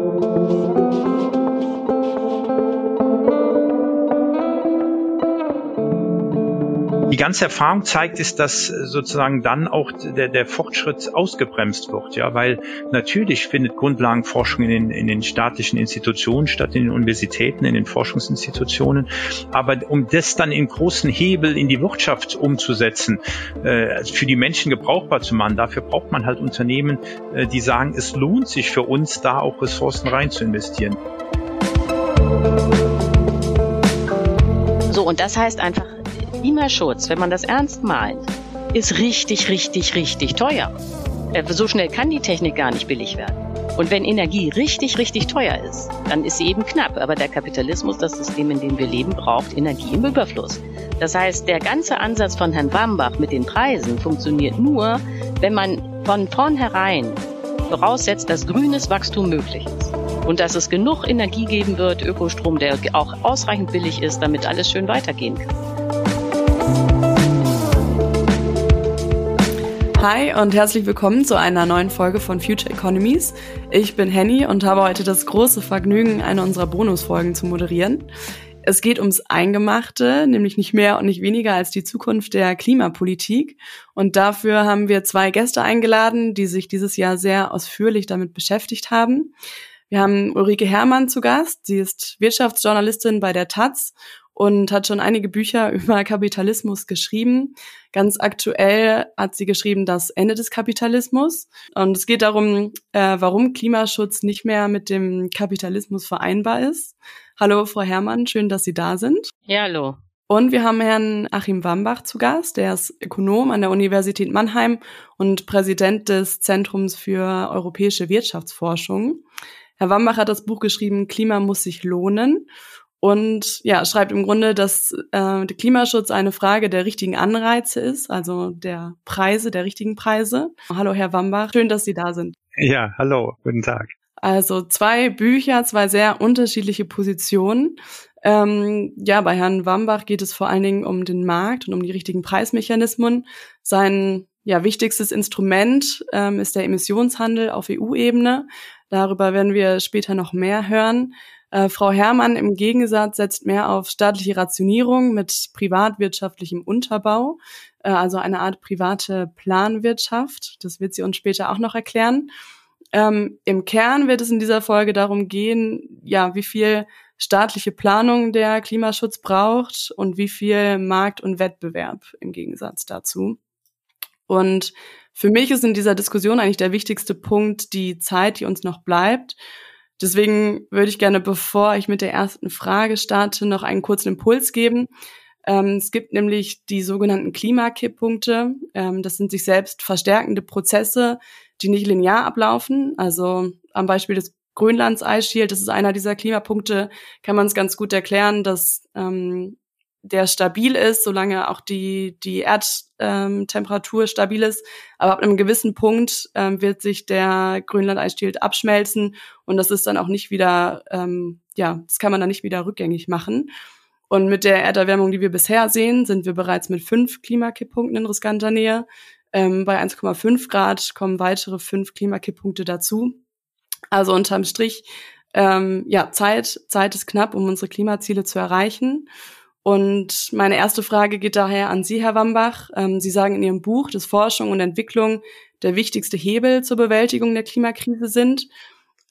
Thank you. Ganze Erfahrung zeigt, ist, dass sozusagen dann auch der, der Fortschritt ausgebremst wird, ja, weil natürlich findet Grundlagenforschung in den, in den staatlichen Institutionen statt, in den Universitäten, in den Forschungsinstitutionen, aber um das dann in großen Hebel in die Wirtschaft umzusetzen, äh, für die Menschen gebrauchbar zu machen, dafür braucht man halt Unternehmen, äh, die sagen, es lohnt sich für uns, da auch Ressourcen rein zu investieren. So, und das heißt einfach, Klimaschutz, wenn man das ernst meint, ist richtig, richtig, richtig teuer. Äh, so schnell kann die Technik gar nicht billig werden. Und wenn Energie richtig, richtig teuer ist, dann ist sie eben knapp. Aber der Kapitalismus, das System, in dem wir leben, braucht Energie im Überfluss. Das heißt, der ganze Ansatz von Herrn Wambach mit den Preisen funktioniert nur, wenn man von vornherein voraussetzt, dass grünes Wachstum möglich ist. Und dass es genug Energie geben wird, Ökostrom, der auch ausreichend billig ist, damit alles schön weitergehen kann. Hi und herzlich willkommen zu einer neuen Folge von Future Economies. Ich bin Henny und habe heute das große Vergnügen, eine unserer Bonusfolgen zu moderieren. Es geht ums Eingemachte, nämlich nicht mehr und nicht weniger als die Zukunft der Klimapolitik. Und dafür haben wir zwei Gäste eingeladen, die sich dieses Jahr sehr ausführlich damit beschäftigt haben. Wir haben Ulrike Herrmann zu Gast. Sie ist Wirtschaftsjournalistin bei der Taz und hat schon einige Bücher über Kapitalismus geschrieben. Ganz aktuell hat sie geschrieben Das Ende des Kapitalismus. Und es geht darum, äh, warum Klimaschutz nicht mehr mit dem Kapitalismus vereinbar ist. Hallo, Frau Herrmann, schön, dass Sie da sind. Ja, hallo. Und wir haben Herrn Achim Wambach zu Gast. Der ist Ökonom an der Universität Mannheim und Präsident des Zentrums für europäische Wirtschaftsforschung. Herr Wambach hat das Buch geschrieben, Klima muss sich lohnen und ja, schreibt im Grunde, dass äh, der Klimaschutz eine Frage der richtigen Anreize ist, also der Preise, der richtigen Preise. Hallo, Herr Wambach, schön, dass Sie da sind. Ja, hallo, guten Tag. Also zwei Bücher, zwei sehr unterschiedliche Positionen. Ähm, ja, bei Herrn Wambach geht es vor allen Dingen um den Markt und um die richtigen Preismechanismen. Sein ja, wichtigstes Instrument ähm, ist der Emissionshandel auf EU-Ebene. Darüber werden wir später noch mehr hören. Äh, Frau Herrmann im Gegensatz setzt mehr auf staatliche Rationierung mit privatwirtschaftlichem Unterbau, äh, also eine Art private Planwirtschaft. Das wird sie uns später auch noch erklären. Ähm, Im Kern wird es in dieser Folge darum gehen, ja, wie viel staatliche Planung der Klimaschutz braucht und wie viel Markt und Wettbewerb im Gegensatz dazu. Und für mich ist in dieser Diskussion eigentlich der wichtigste Punkt die Zeit, die uns noch bleibt. Deswegen würde ich gerne, bevor ich mit der ersten Frage starte, noch einen kurzen Impuls geben. Ähm, es gibt nämlich die sogenannten Klimakipppunkte. Ähm, das sind sich selbst verstärkende Prozesse, die nicht linear ablaufen. Also am Beispiel des Grönlands Eisschild, das ist einer dieser Klimapunkte, kann man es ganz gut erklären, dass ähm, der stabil ist, solange auch die, die Erdtemperatur ähm, stabil ist. Aber ab einem gewissen Punkt ähm, wird sich der Grönland-Eisschild abschmelzen und das ist dann auch nicht wieder, ähm, ja, das kann man dann nicht wieder rückgängig machen. Und mit der Erderwärmung, die wir bisher sehen, sind wir bereits mit fünf Klimakipppunkten in riskanter Nähe. Ähm, bei 1,5 Grad kommen weitere fünf Klimakipppunkte dazu. Also unterm Strich, ähm, ja, Zeit, Zeit ist knapp, um unsere Klimaziele zu erreichen. Und meine erste Frage geht daher an Sie, Herr Wambach. Ähm, Sie sagen in Ihrem Buch, dass Forschung und Entwicklung der wichtigste Hebel zur Bewältigung der Klimakrise sind.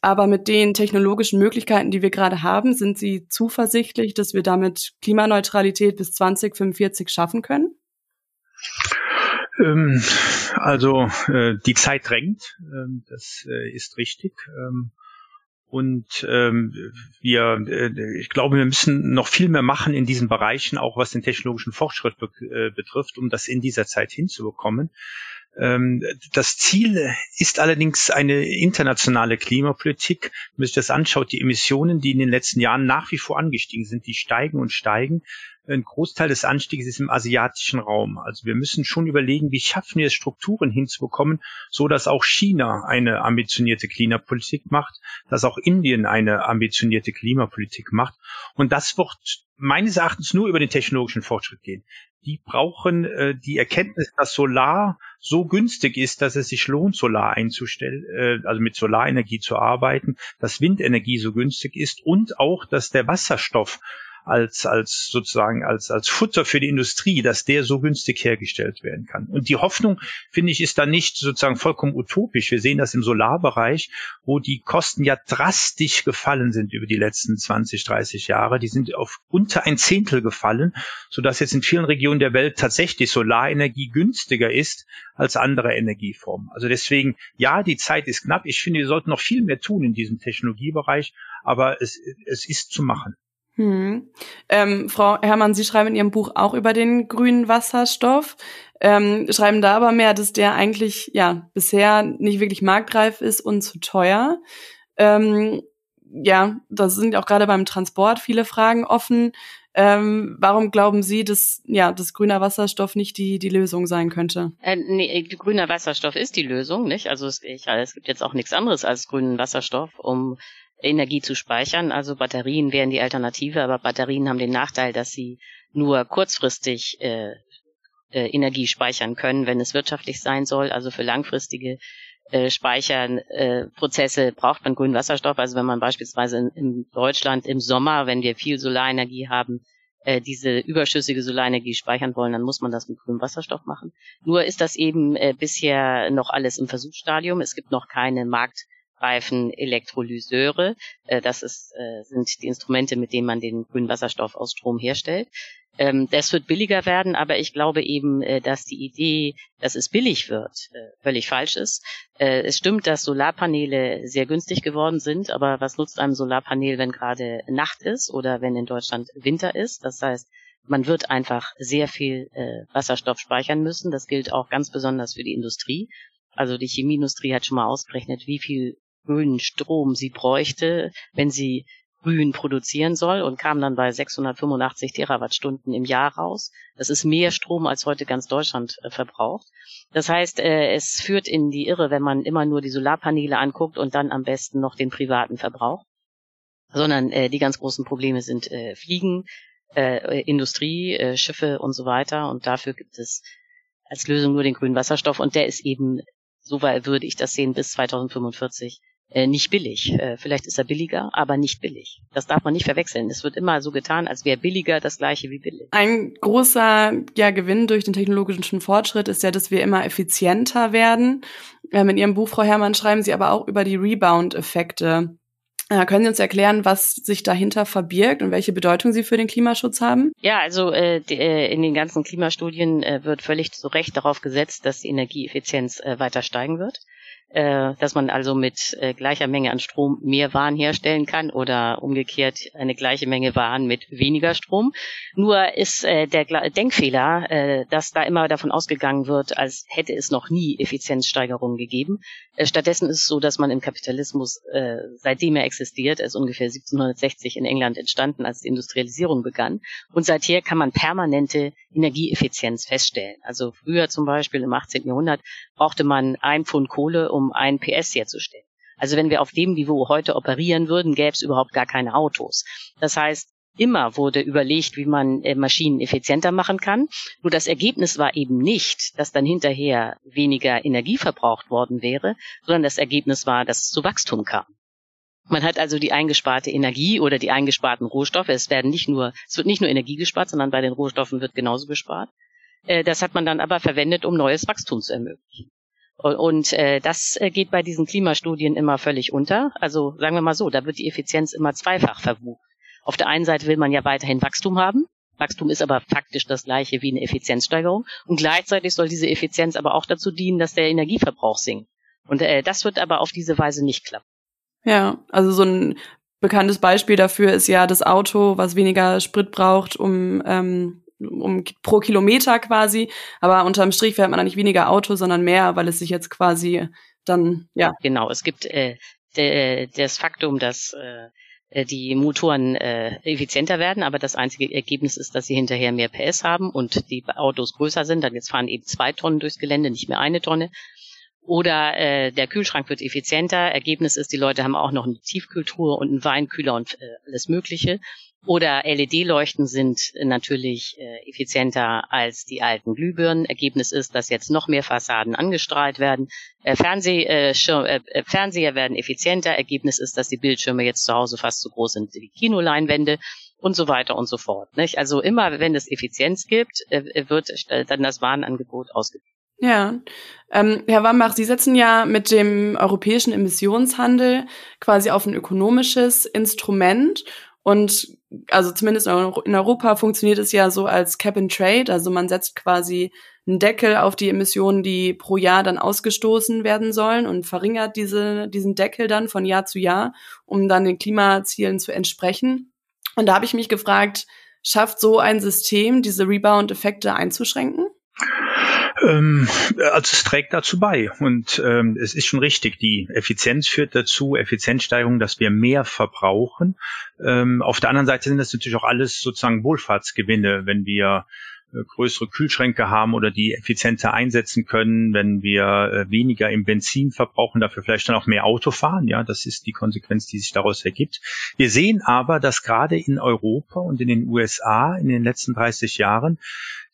Aber mit den technologischen Möglichkeiten, die wir gerade haben, sind Sie zuversichtlich, dass wir damit Klimaneutralität bis 2045 schaffen können? Ähm, also äh, die Zeit drängt, ähm, das äh, ist richtig. Und ähm, wir, äh, ich glaube, wir müssen noch viel mehr machen in diesen Bereichen, auch was den technologischen Fortschritt be äh, betrifft, um das in dieser Zeit hinzubekommen. Ähm, das Ziel ist allerdings eine internationale Klimapolitik. Wenn man sich das anschaut, die Emissionen, die in den letzten Jahren nach wie vor angestiegen sind, die steigen und steigen. Ein Großteil des Anstiegs ist im asiatischen Raum. Also wir müssen schon überlegen, wie schaffen wir es, Strukturen hinzubekommen, so dass auch China eine ambitionierte Klimapolitik macht, dass auch Indien eine ambitionierte Klimapolitik macht. Und das wird meines Erachtens nur über den technologischen Fortschritt gehen. Die brauchen äh, die Erkenntnis, dass Solar so günstig ist, dass es sich lohnt, Solar einzustellen, äh, also mit Solarenergie zu arbeiten, dass Windenergie so günstig ist und auch, dass der Wasserstoff als, als sozusagen als, als Futter für die Industrie, dass der so günstig hergestellt werden kann. Und die Hoffnung, finde ich, ist da nicht sozusagen vollkommen utopisch. Wir sehen das im Solarbereich, wo die Kosten ja drastisch gefallen sind über die letzten 20, 30 Jahre. Die sind auf unter ein Zehntel gefallen, sodass jetzt in vielen Regionen der Welt tatsächlich Solarenergie günstiger ist als andere Energieformen. Also deswegen, ja, die Zeit ist knapp. Ich finde, wir sollten noch viel mehr tun in diesem Technologiebereich, aber es, es ist zu machen. Hm. Ähm, Frau Herrmann, Sie schreiben in Ihrem Buch auch über den grünen Wasserstoff, ähm, schreiben da aber mehr, dass der eigentlich ja bisher nicht wirklich marktreif ist und zu teuer. Ähm, ja, da sind auch gerade beim Transport viele Fragen offen. Ähm, warum glauben Sie, dass ja, dass grüner Wasserstoff nicht die die Lösung sein könnte? Äh, nee, grüner Wasserstoff ist die Lösung, nicht? Also es, ich, es gibt jetzt auch nichts anderes als grünen Wasserstoff, um Energie zu speichern. Also Batterien wären die Alternative, aber Batterien haben den Nachteil, dass sie nur kurzfristig äh, äh, Energie speichern können, wenn es wirtschaftlich sein soll. Also für langfristige äh, Speicherprozesse äh, braucht man grünen Wasserstoff. Also wenn man beispielsweise in, in Deutschland im Sommer, wenn wir viel Solarenergie haben, äh, diese überschüssige Solarenergie speichern wollen, dann muss man das mit grünem Wasserstoff machen. Nur ist das eben äh, bisher noch alles im Versuchsstadium. Es gibt noch keine Markt Reifen Elektrolyseure. Äh, das ist, äh, sind die Instrumente, mit denen man den grünen Wasserstoff aus Strom herstellt. Ähm, das wird billiger werden, aber ich glaube eben, äh, dass die Idee, dass es billig wird, völlig falsch ist. Es stimmt, dass Solarpaneele sehr günstig geworden sind, aber was nutzt einem Solarpanel, wenn gerade Nacht ist oder wenn in Deutschland Winter ist? Das heißt, man wird einfach sehr viel Wasserstoff speichern müssen. Das gilt auch ganz besonders für die Industrie. Also die Chemieindustrie hat schon mal ausgerechnet, wie viel grünen Strom sie bräuchte, wenn sie grün produzieren soll und kam dann bei 685 Terawattstunden im Jahr raus. Das ist mehr Strom, als heute ganz Deutschland äh, verbraucht. Das heißt, äh, es führt in die Irre, wenn man immer nur die Solarpaneele anguckt und dann am besten noch den privaten Verbrauch. Sondern äh, die ganz großen Probleme sind Fliegen, Industrie, Schiffe und so weiter. Und dafür gibt es als Lösung nur den grünen Wasserstoff und der ist eben, so würde ich das sehen, bis 2045 äh, nicht billig. Äh, vielleicht ist er billiger, aber nicht billig. Das darf man nicht verwechseln. Es wird immer so getan, als wäre billiger das gleiche wie billig. Ein großer ja, Gewinn durch den technologischen Fortschritt ist ja, dass wir immer effizienter werden. Ähm, in Ihrem Buch, Frau Herrmann, schreiben Sie aber auch über die Rebound-Effekte. Äh, können Sie uns erklären, was sich dahinter verbirgt und welche Bedeutung sie für den Klimaschutz haben? Ja, also äh, die, äh, in den ganzen Klimastudien äh, wird völlig zu Recht darauf gesetzt, dass die Energieeffizienz weiter steigen wird äh, dass man also mit äh, gleicher Menge an Strom mehr Waren herstellen kann oder umgekehrt eine gleiche Menge Waren mit weniger Strom. Nur ist äh, der Denkfehler, äh, dass da immer davon ausgegangen wird, als hätte es noch nie Effizienzsteigerungen gegeben. Äh, stattdessen ist es so, dass man im Kapitalismus, äh, seitdem er existiert, er ist ungefähr 1760 in England entstanden, als die Industrialisierung begann. Und seither kann man permanente Energieeffizienz feststellen. Also früher zum Beispiel im 18. Jahrhundert brauchte man ein Pfund Kohle, um ein PS herzustellen. Also wenn wir auf dem Niveau heute operieren würden, gäbe es überhaupt gar keine Autos. Das heißt, immer wurde überlegt, wie man äh, Maschinen effizienter machen kann. Nur das Ergebnis war eben nicht, dass dann hinterher weniger Energie verbraucht worden wäre, sondern das Ergebnis war, dass es zu Wachstum kam. Man hat also die eingesparte Energie oder die eingesparten Rohstoffe. Es werden nicht nur, es wird nicht nur Energie gespart, sondern bei den Rohstoffen wird genauso gespart. Äh, das hat man dann aber verwendet, um neues Wachstum zu ermöglichen. Und äh, das äh, geht bei diesen Klimastudien immer völlig unter. Also sagen wir mal so, da wird die Effizienz immer zweifach verbucht. Auf der einen Seite will man ja weiterhin Wachstum haben. Wachstum ist aber faktisch das gleiche wie eine Effizienzsteigerung. Und gleichzeitig soll diese Effizienz aber auch dazu dienen, dass der Energieverbrauch sinkt. Und äh, das wird aber auf diese Weise nicht klappen. Ja, also so ein bekanntes Beispiel dafür ist ja das Auto, was weniger Sprit braucht, um ähm, um pro Kilometer quasi. Aber unterm Strich fährt man dann nicht weniger Auto, sondern mehr, weil es sich jetzt quasi dann, ja. Genau, es gibt äh, de, das Faktum, dass äh, äh, die Motoren äh, effizienter werden, aber das einzige Ergebnis ist, dass sie hinterher mehr PS haben und die Autos größer sind. Dann jetzt fahren eben zwei Tonnen durchs Gelände, nicht mehr eine Tonne. Oder äh, der Kühlschrank wird effizienter. Ergebnis ist, die Leute haben auch noch eine Tiefkühltruhe und einen Weinkühler und äh, alles Mögliche. Oder LED-Leuchten sind natürlich äh, effizienter als die alten Glühbirnen. Ergebnis ist, dass jetzt noch mehr Fassaden angestrahlt werden. Äh, Fernseh, äh, äh, äh, Fernseher werden effizienter. Ergebnis ist, dass die Bildschirme jetzt zu Hause fast so groß sind wie Kinoleinwände und so weiter und so fort. Nicht? Also immer, wenn es Effizienz gibt, äh, wird dann das Warenangebot ausgegeben. Ja, ähm, Herr Wambach, Sie setzen ja mit dem europäischen Emissionshandel quasi auf ein ökonomisches Instrument und also zumindest in Europa funktioniert es ja so als Cap and Trade, also man setzt quasi einen Deckel auf die Emissionen, die pro Jahr dann ausgestoßen werden sollen und verringert diese, diesen Deckel dann von Jahr zu Jahr, um dann den Klimazielen zu entsprechen. Und da habe ich mich gefragt, schafft so ein System, diese Rebound-Effekte einzuschränken? Ähm, also es trägt dazu bei und ähm, es ist schon richtig, die Effizienz führt dazu, Effizienzsteigerung, dass wir mehr verbrauchen. Ähm, auf der anderen Seite sind das natürlich auch alles sozusagen Wohlfahrtsgewinne, wenn wir äh, größere Kühlschränke haben oder die effizienter einsetzen können, wenn wir äh, weniger im Benzin verbrauchen, dafür vielleicht dann auch mehr Auto fahren. Ja, das ist die Konsequenz, die sich daraus ergibt. Wir sehen aber, dass gerade in Europa und in den USA in den letzten 30 Jahren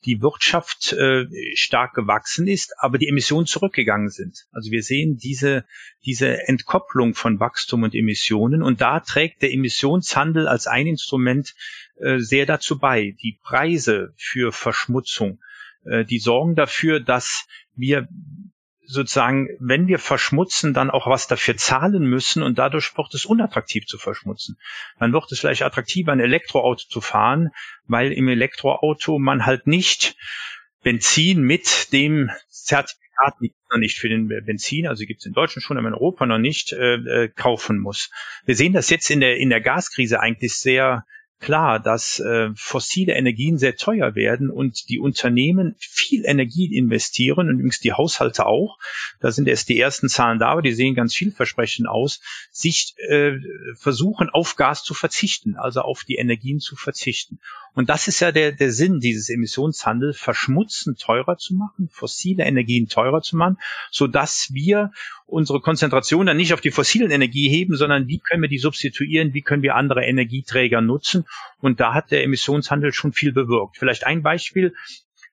die Wirtschaft äh, stark gewachsen ist, aber die Emissionen zurückgegangen sind. Also wir sehen diese, diese Entkopplung von Wachstum und Emissionen und da trägt der Emissionshandel als ein Instrument äh, sehr dazu bei. Die Preise für Verschmutzung, äh, die sorgen dafür, dass wir sozusagen, wenn wir verschmutzen, dann auch was dafür zahlen müssen und dadurch wird es unattraktiv zu verschmutzen. Dann wird es vielleicht attraktiver, ein Elektroauto zu fahren, weil im Elektroauto man halt nicht Benzin mit dem Zertifikat noch nicht für den Benzin, also gibt es in Deutschland schon, aber in Europa noch nicht, äh, äh, kaufen muss. Wir sehen das jetzt in der, in der Gaskrise eigentlich sehr klar, dass äh, fossile Energien sehr teuer werden und die Unternehmen viel Energie investieren und übrigens die Haushalte auch. Da sind erst die ersten Zahlen da, aber die sehen ganz vielversprechend aus, sich äh, versuchen auf Gas zu verzichten, also auf die Energien zu verzichten. Und das ist ja der, der Sinn dieses Emissionshandels, Verschmutzen teurer zu machen, fossile Energien teurer zu machen, so dass wir unsere Konzentration dann nicht auf die fossilen Energie heben, sondern wie können wir die substituieren, wie können wir andere Energieträger nutzen. Und da hat der Emissionshandel schon viel bewirkt. Vielleicht ein Beispiel.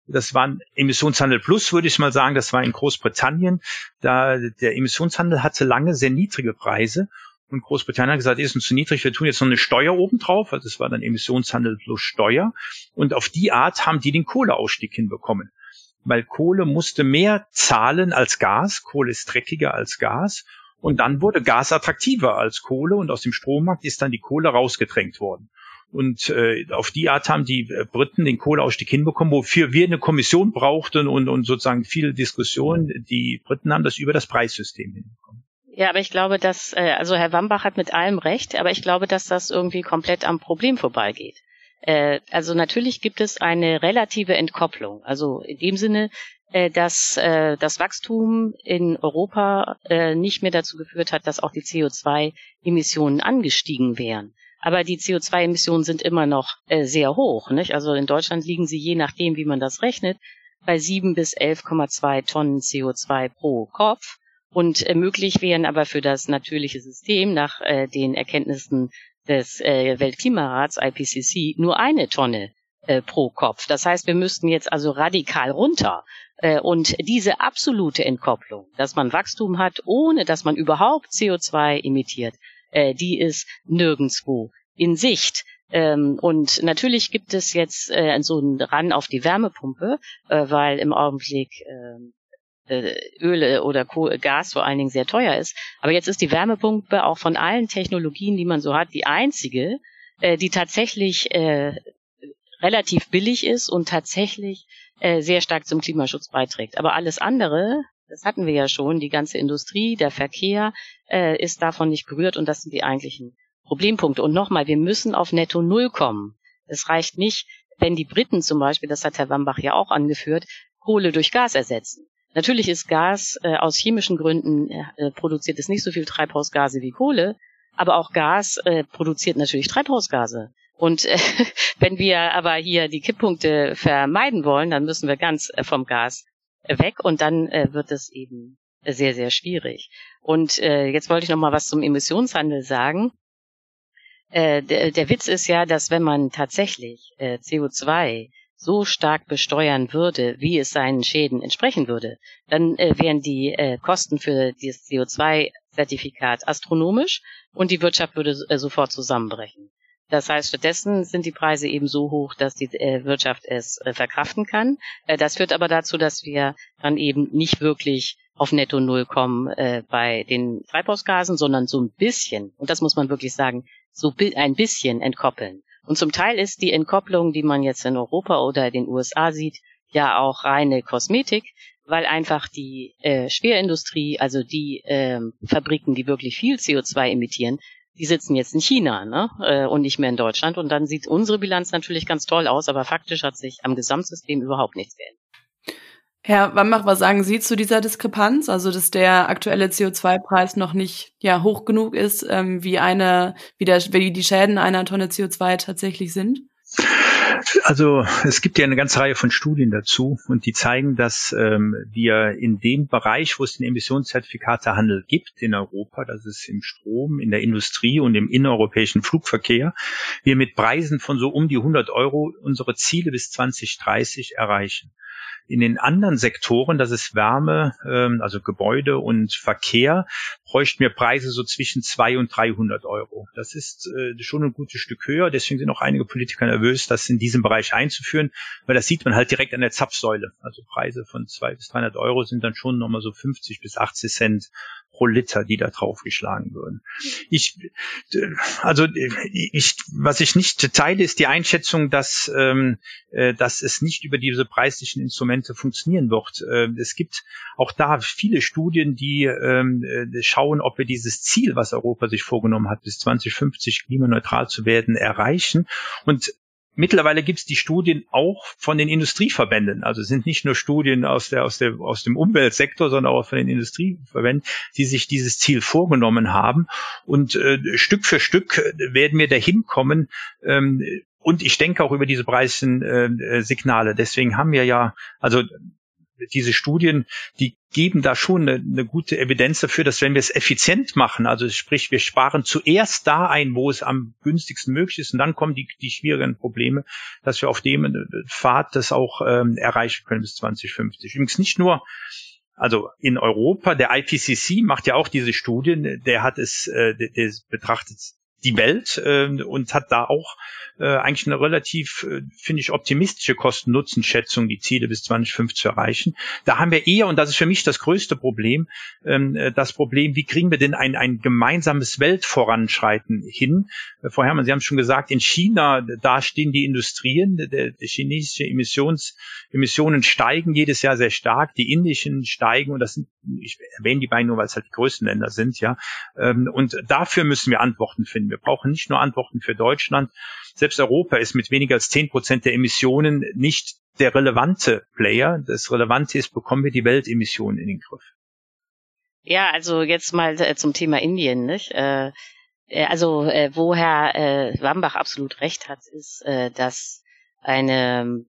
Das war ein Emissionshandel Plus, würde ich mal sagen. Das war in Großbritannien. Da der Emissionshandel hatte lange sehr niedrige Preise und Großbritannien hat gesagt, ist uns zu niedrig, wir tun jetzt noch eine Steuer obendrauf. Also das war dann Emissionshandel plus Steuer. Und auf die Art haben die den Kohleausstieg hinbekommen. Weil Kohle musste mehr zahlen als Gas. Kohle ist dreckiger als Gas. Und dann wurde Gas attraktiver als Kohle und aus dem Strommarkt ist dann die Kohle rausgedrängt worden. Und äh, auf die Art haben die äh, Briten den Kohleausstieg hinbekommen, wofür wir eine Kommission brauchten und, und sozusagen viel Diskussion. Die Briten haben das über das Preissystem hinbekommen. Ja, aber ich glaube, dass, äh, also Herr Wambach hat mit allem recht, aber ich glaube, dass das irgendwie komplett am Problem vorbeigeht. Äh, also natürlich gibt es eine relative Entkopplung. Also in dem Sinne, äh, dass äh, das Wachstum in Europa äh, nicht mehr dazu geführt hat, dass auch die CO2-Emissionen angestiegen wären. Aber die CO2-Emissionen sind immer noch äh, sehr hoch. Nicht? Also in Deutschland liegen sie je nachdem, wie man das rechnet, bei 7 bis 11,2 Tonnen CO2 pro Kopf. Und äh, möglich wären aber für das natürliche System nach äh, den Erkenntnissen des äh, Weltklimarats IPCC nur eine Tonne äh, pro Kopf. Das heißt, wir müssten jetzt also radikal runter. Äh, und diese absolute Entkopplung, dass man Wachstum hat, ohne dass man überhaupt CO2 emittiert, äh, die ist nirgendswo in Sicht. Ähm, und natürlich gibt es jetzt äh, so einen Ran auf die Wärmepumpe, äh, weil im Augenblick äh, äh, Öle oder Gas vor allen Dingen sehr teuer ist. Aber jetzt ist die Wärmepumpe auch von allen Technologien, die man so hat, die einzige, äh, die tatsächlich äh, relativ billig ist und tatsächlich äh, sehr stark zum Klimaschutz beiträgt. Aber alles andere, das hatten wir ja schon, die ganze Industrie, der Verkehr äh, ist davon nicht berührt und das sind die eigentlichen Problempunkte. Und nochmal, wir müssen auf Netto Null kommen. Es reicht nicht, wenn die Briten zum Beispiel, das hat Herr Wambach ja auch angeführt, Kohle durch Gas ersetzen. Natürlich ist Gas äh, aus chemischen Gründen äh, produziert es nicht so viel Treibhausgase wie Kohle, Aber auch Gas äh, produziert natürlich Treibhausgase. Und äh, wenn wir aber hier die Kipppunkte vermeiden wollen, dann müssen wir ganz äh, vom Gas weg und dann äh, wird es eben sehr, sehr schwierig. Und äh, jetzt wollte ich noch mal was zum Emissionshandel sagen. Äh, der, der Witz ist ja, dass wenn man tatsächlich äh, CO2 so stark besteuern würde, wie es seinen Schäden entsprechen würde, dann äh, wären die äh, Kosten für dieses CO2-Zertifikat astronomisch und die Wirtschaft würde äh, sofort zusammenbrechen. Das heißt, stattdessen sind die Preise eben so hoch, dass die äh, Wirtschaft es äh, verkraften kann. Äh, das führt aber dazu, dass wir dann eben nicht wirklich auf Netto Null kommen äh, bei den Treibhausgasen, sondern so ein bisschen, und das muss man wirklich sagen, so ein bisschen entkoppeln. Und zum Teil ist die Entkopplung, die man jetzt in Europa oder den USA sieht, ja auch reine Kosmetik, weil einfach die äh, Schwerindustrie, also die äh, Fabriken, die wirklich viel CO2 emittieren, die sitzen jetzt in China ne? äh, und nicht mehr in Deutschland. Und dann sieht unsere Bilanz natürlich ganz toll aus, aber faktisch hat sich am Gesamtsystem überhaupt nichts geändert. Herr Wambach, was sagen Sie zu dieser Diskrepanz? Also, dass der aktuelle CO2-Preis noch nicht ja, hoch genug ist, ähm, wie, eine, wie, der, wie die Schäden einer Tonne CO2 tatsächlich sind? Also es gibt ja eine ganze Reihe von Studien dazu und die zeigen, dass ähm, wir in dem Bereich, wo es den Emissionszertifikatehandel gibt in Europa, das ist im Strom, in der Industrie und im innereuropäischen Flugverkehr, wir mit Preisen von so um die 100 Euro unsere Ziele bis 2030 erreichen. In den anderen Sektoren, das ist Wärme, ähm, also Gebäude und Verkehr, bräuchten wir Preise so zwischen 200 und 300 Euro. Das ist äh, schon ein gutes Stück höher. Deswegen sind auch einige Politiker nervös, das in diesem Bereich einzuführen, weil das sieht man halt direkt an der Zapfsäule. Also Preise von 200 bis 300 Euro sind dann schon nochmal so 50 bis 80 Cent pro Liter, die da draufgeschlagen würden. Ich, also ich, was ich nicht teile, ist die Einschätzung, dass, ähm, äh, dass es nicht über diese preislichen Instrumente funktionieren wird. Äh, es gibt auch da viele Studien, die ähm, äh, schauen, ob wir dieses Ziel, was Europa sich vorgenommen hat, bis 2050 klimaneutral zu werden, erreichen. Und Mittlerweile gibt es die Studien auch von den Industrieverbänden. Also es sind nicht nur Studien aus, der, aus, der, aus dem Umweltsektor, sondern auch von den Industrieverbänden, die sich dieses Ziel vorgenommen haben. Und äh, Stück für Stück werden wir dahin kommen. Ähm, und ich denke auch über diese preislichen äh, Signale. Deswegen haben wir ja, also diese Studien, die geben da schon eine, eine, gute Evidenz dafür, dass wenn wir es effizient machen, also sprich, wir sparen zuerst da ein, wo es am günstigsten möglich ist, und dann kommen die, die schwierigen Probleme, dass wir auf dem äh, Pfad das auch ähm, erreichen können bis 2050. Übrigens nicht nur also in Europa, der IPCC macht ja auch diese Studien, der hat es, äh, der, der betrachtet die Welt äh, und hat da auch äh, eigentlich eine relativ, äh, finde ich, optimistische Kosten-Nutzen-Schätzung, die Ziele bis 2050 zu erreichen. Da haben wir eher, und das ist für mich das größte Problem, ähm, äh, das Problem, wie kriegen wir denn ein, ein gemeinsames Weltvoranschreiten hin? Äh, Frau Herrmann, Sie haben es schon gesagt, in China, da stehen die Industrien, der, der chinesische Emissions, Emissionen steigen jedes Jahr sehr stark, die indischen steigen und das sind, ich erwähne die beiden nur, weil es halt die größten Länder sind, ja. Ähm, und dafür müssen wir Antworten finden. Wir brauchen nicht nur Antworten für Deutschland. Selbst Europa ist mit weniger als zehn Prozent der Emissionen nicht der relevante Player. Das Relevante ist, bekommen wir die Weltemissionen in den Griff. Ja, also jetzt mal äh, zum Thema Indien. Nicht? Äh, äh also wo Herr Wambach absolut recht hat, ist, dass eine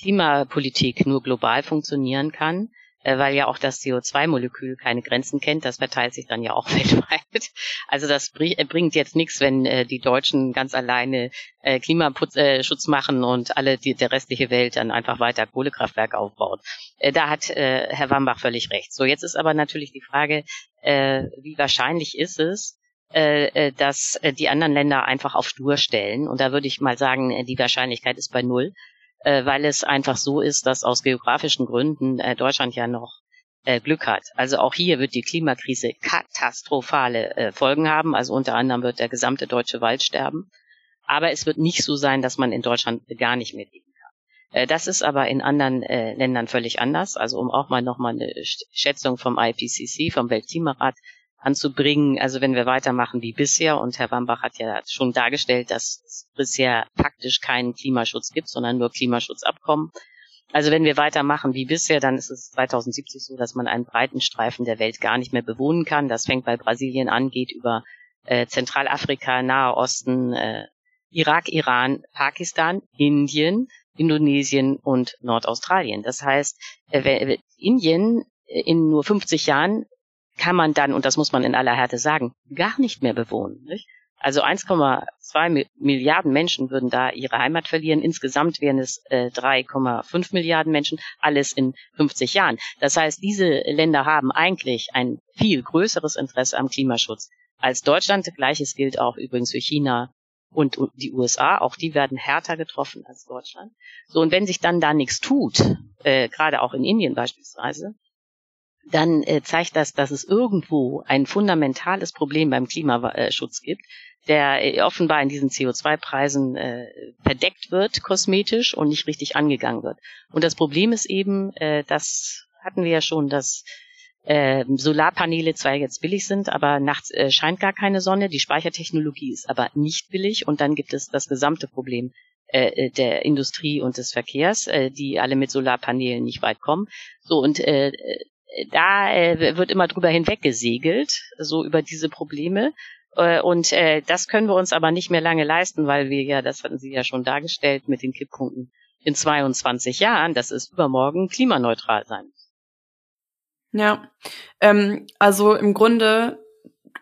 Klimapolitik nur global funktionieren kann äh, weil ja auch das CO2-Molekül keine Grenzen kennt. Das verteilt sich dann ja auch weltweit. Also das äh, bringt jetzt nichts, wenn äh, die Deutschen ganz alleine äh, Klimaschutz machen und alle die, der restliche Welt dann einfach weiter Kohlekraftwerke aufbaut. Da hat Herr Wambach völlig recht. So, jetzt ist aber natürlich die Frage, wie wahrscheinlich ist es, dass die anderen Länder einfach auf Stur stellen. Und da würde ich mal sagen, die Wahrscheinlichkeit ist bei null äh, weil es einfach so ist, dass aus geografischen Gründen äh, Deutschland ja noch äh, Glück hat. Also auch hier wird die Klimakrise katastrophale äh, Folgen haben. Also unter anderem wird der gesamte deutsche Wald sterben. Aber es wird nicht so sein, dass man in Deutschland gar nicht mehr leben kann. Äh, das ist aber in anderen äh, Ländern völlig anders. Also um auch mal nochmal eine Schätzung vom IPCC, vom Weltklimarat anzubringen. Also wenn wir weitermachen wie bisher, und Herr Wambach hat ja schon dargestellt, dass es bisher faktisch keinen Klimaschutz gibt, sondern nur Klimaschutzabkommen. Also wenn wir weitermachen wie bisher, dann ist es 2070 so, dass man einen breiten Streifen der Welt gar nicht mehr bewohnen kann. Das fängt bei Brasilien an, geht über äh, Zentralafrika, Nahe Osten, äh, Irak, Iran, Pakistan, Indien, Indonesien und Nordaustralien. Das heißt, äh, Indien äh, in nur 50 Jahren kann man dann, und das muss man in aller Härte sagen, gar nicht mehr bewohnen. Nicht? Also 1,2 Milliarden Menschen würden da ihre Heimat verlieren. Insgesamt wären es äh, 3,5 Milliarden Menschen, alles in 50 Jahren. Das heißt, diese Länder haben eigentlich ein viel größeres Interesse am Klimaschutz als Deutschland. Gleiches gilt auch übrigens für China und die USA. Auch die werden härter getroffen als Deutschland. So, und wenn sich dann da nichts tut, äh, gerade auch in Indien beispielsweise, dann äh, zeigt das, dass es irgendwo ein fundamentales Problem beim Klimaschutz gibt, der äh, offenbar in diesen CO2-Preisen äh, verdeckt wird, kosmetisch und nicht richtig angegangen wird. Und das Problem ist eben, äh, das hatten wir ja schon, dass äh, Solarpaneele zwar jetzt billig sind, aber nachts äh, scheint gar keine Sonne. Die Speichertechnologie ist aber nicht billig und dann gibt es das gesamte Problem äh, äh der Industrie und des Verkehrs, äh, die alle mit Solarpanelen nicht weit kommen. So und äh, da äh, wird immer drüber hinweggesegelt, so über diese Probleme. Äh, und äh, das können wir uns aber nicht mehr lange leisten, weil wir ja, das hatten Sie ja schon dargestellt mit den Kipppunkten, in 22 Jahren, das ist übermorgen, klimaneutral sein. Ja, ähm, also im Grunde,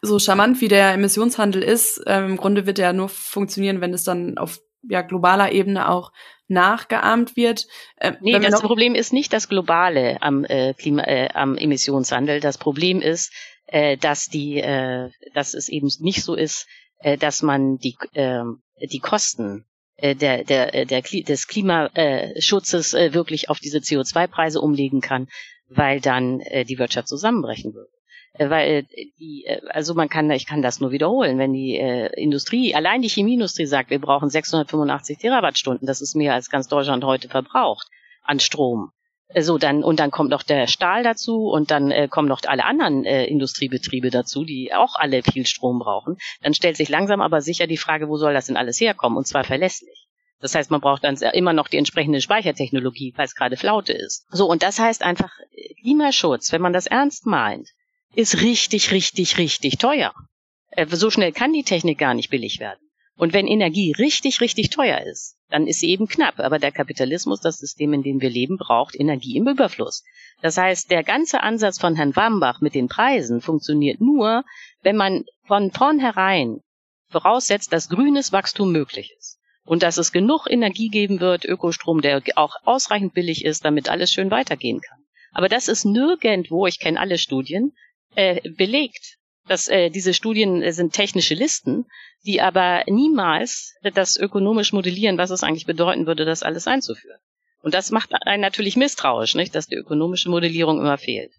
so charmant wie der Emissionshandel ist, ähm, im Grunde wird er nur funktionieren, wenn es dann auf ja, globaler Ebene auch nachgeahmt wird. Äh, nee, das Problem ist nicht das Globale am, äh, Klima, äh, am Emissionshandel. Das Problem ist, äh, dass die, äh, dass es eben nicht so ist, äh, dass man die, äh, die Kosten äh, der, der, äh, der, des Klimaschutzes äh, wirklich auf diese CO2-Preise umlegen kann, weil dann die Wirtschaft zusammenbrechen würde. Äh, weil äh, die, äh, also man kann, ich kann das nur wiederholen, wenn die äh, Industrie, allein die Chemieindustrie sagt, wir brauchen 685 Terawattstunden, das ist mehr als ganz Deutschland heute verbraucht an Strom. So, dann, und dann kommt noch der Stahl dazu und dann äh, kommen noch alle anderen äh, Industriebetriebe dazu, die auch alle viel Strom brauchen. Dann stellt sich langsam aber sicher die Frage, wo soll das denn alles herkommen? Und zwar verlässlich. Das heißt, man braucht dann immer noch die entsprechende Speichertechnologie, falls gerade Flaute ist. So, und das heißt einfach Klimaschutz, wenn man das ernst meint, ist richtig, richtig, richtig teuer. Äh, so schnell kann die Technik gar nicht billig werden. Und wenn Energie richtig, richtig teuer ist, dann ist sie eben knapp. Aber der Kapitalismus, das System, in dem wir leben, braucht Energie im Überfluss. Das heißt, der ganze Ansatz von Herrn Wambach mit den Preisen funktioniert nur, wenn man von vornherein voraussetzt, dass grünes Wachstum möglich ist. Und dass es genug Energie geben wird, Ökostrom, der auch ausreichend billig ist, damit alles schön weitergehen kann. Aber das ist nirgendwo, ich kenne alle Studien, äh, belegt. dass äh, diese Studien äh, sind technische Listen, die aber niemals das ökonomisch modellieren, was es eigentlich bedeuten würde, das alles einzuführen. Und das macht einen natürlich misstrauisch, nicht, dass die ökonomische Modellierung immer fehlt.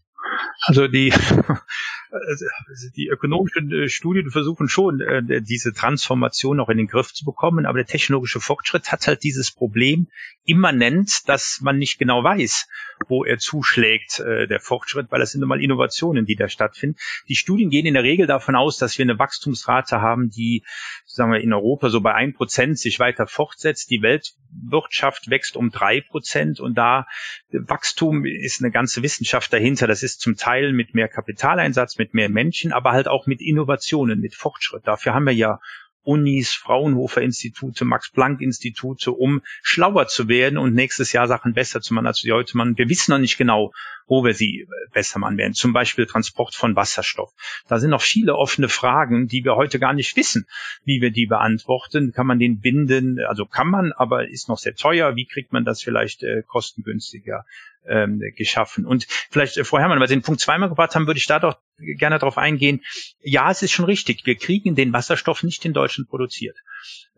Also die, also die ökonomischen äh, Studien versuchen schon, äh, diese Transformation auch in den Griff zu bekommen, aber der technologische Fortschritt hat halt dieses Problem immanent, dass man nicht genau weiß, wo er zuschlägt, äh, der Fortschritt, weil das sind nun mal Innovationen, die da stattfinden. Die Studien gehen in der Regel davon aus, dass wir eine Wachstumsrate haben, die, sagen wir, in Europa so bei ein Prozent sich weiter fortsetzt. Die Weltwirtschaft wächst um drei Prozent und da Wachstum ist eine ganze Wissenschaft dahinter. Das ist zum Teil mit mehr Kapitaleinsatz, mit mehr Menschen, aber halt auch mit Innovationen, mit Fortschritt. Dafür haben wir ja Unis, Fraunhofer Institute, Max Planck Institute, um schlauer zu werden und nächstes Jahr Sachen besser zu machen, als sie heute machen. Wir wissen noch nicht genau, wo wir sie äh, besser machen werden. Zum Beispiel Transport von Wasserstoff. Da sind noch viele offene Fragen, die wir heute gar nicht wissen, wie wir die beantworten. Kann man den binden? Also kann man, aber ist noch sehr teuer. Wie kriegt man das vielleicht äh, kostengünstiger ähm, geschaffen. Und vielleicht, äh, Frau Herrmann, weil Sie den Punkt zweimal gebracht haben, würde ich da doch gerne darauf eingehen. Ja, es ist schon richtig. Wir kriegen den Wasserstoff nicht in Deutschland produziert.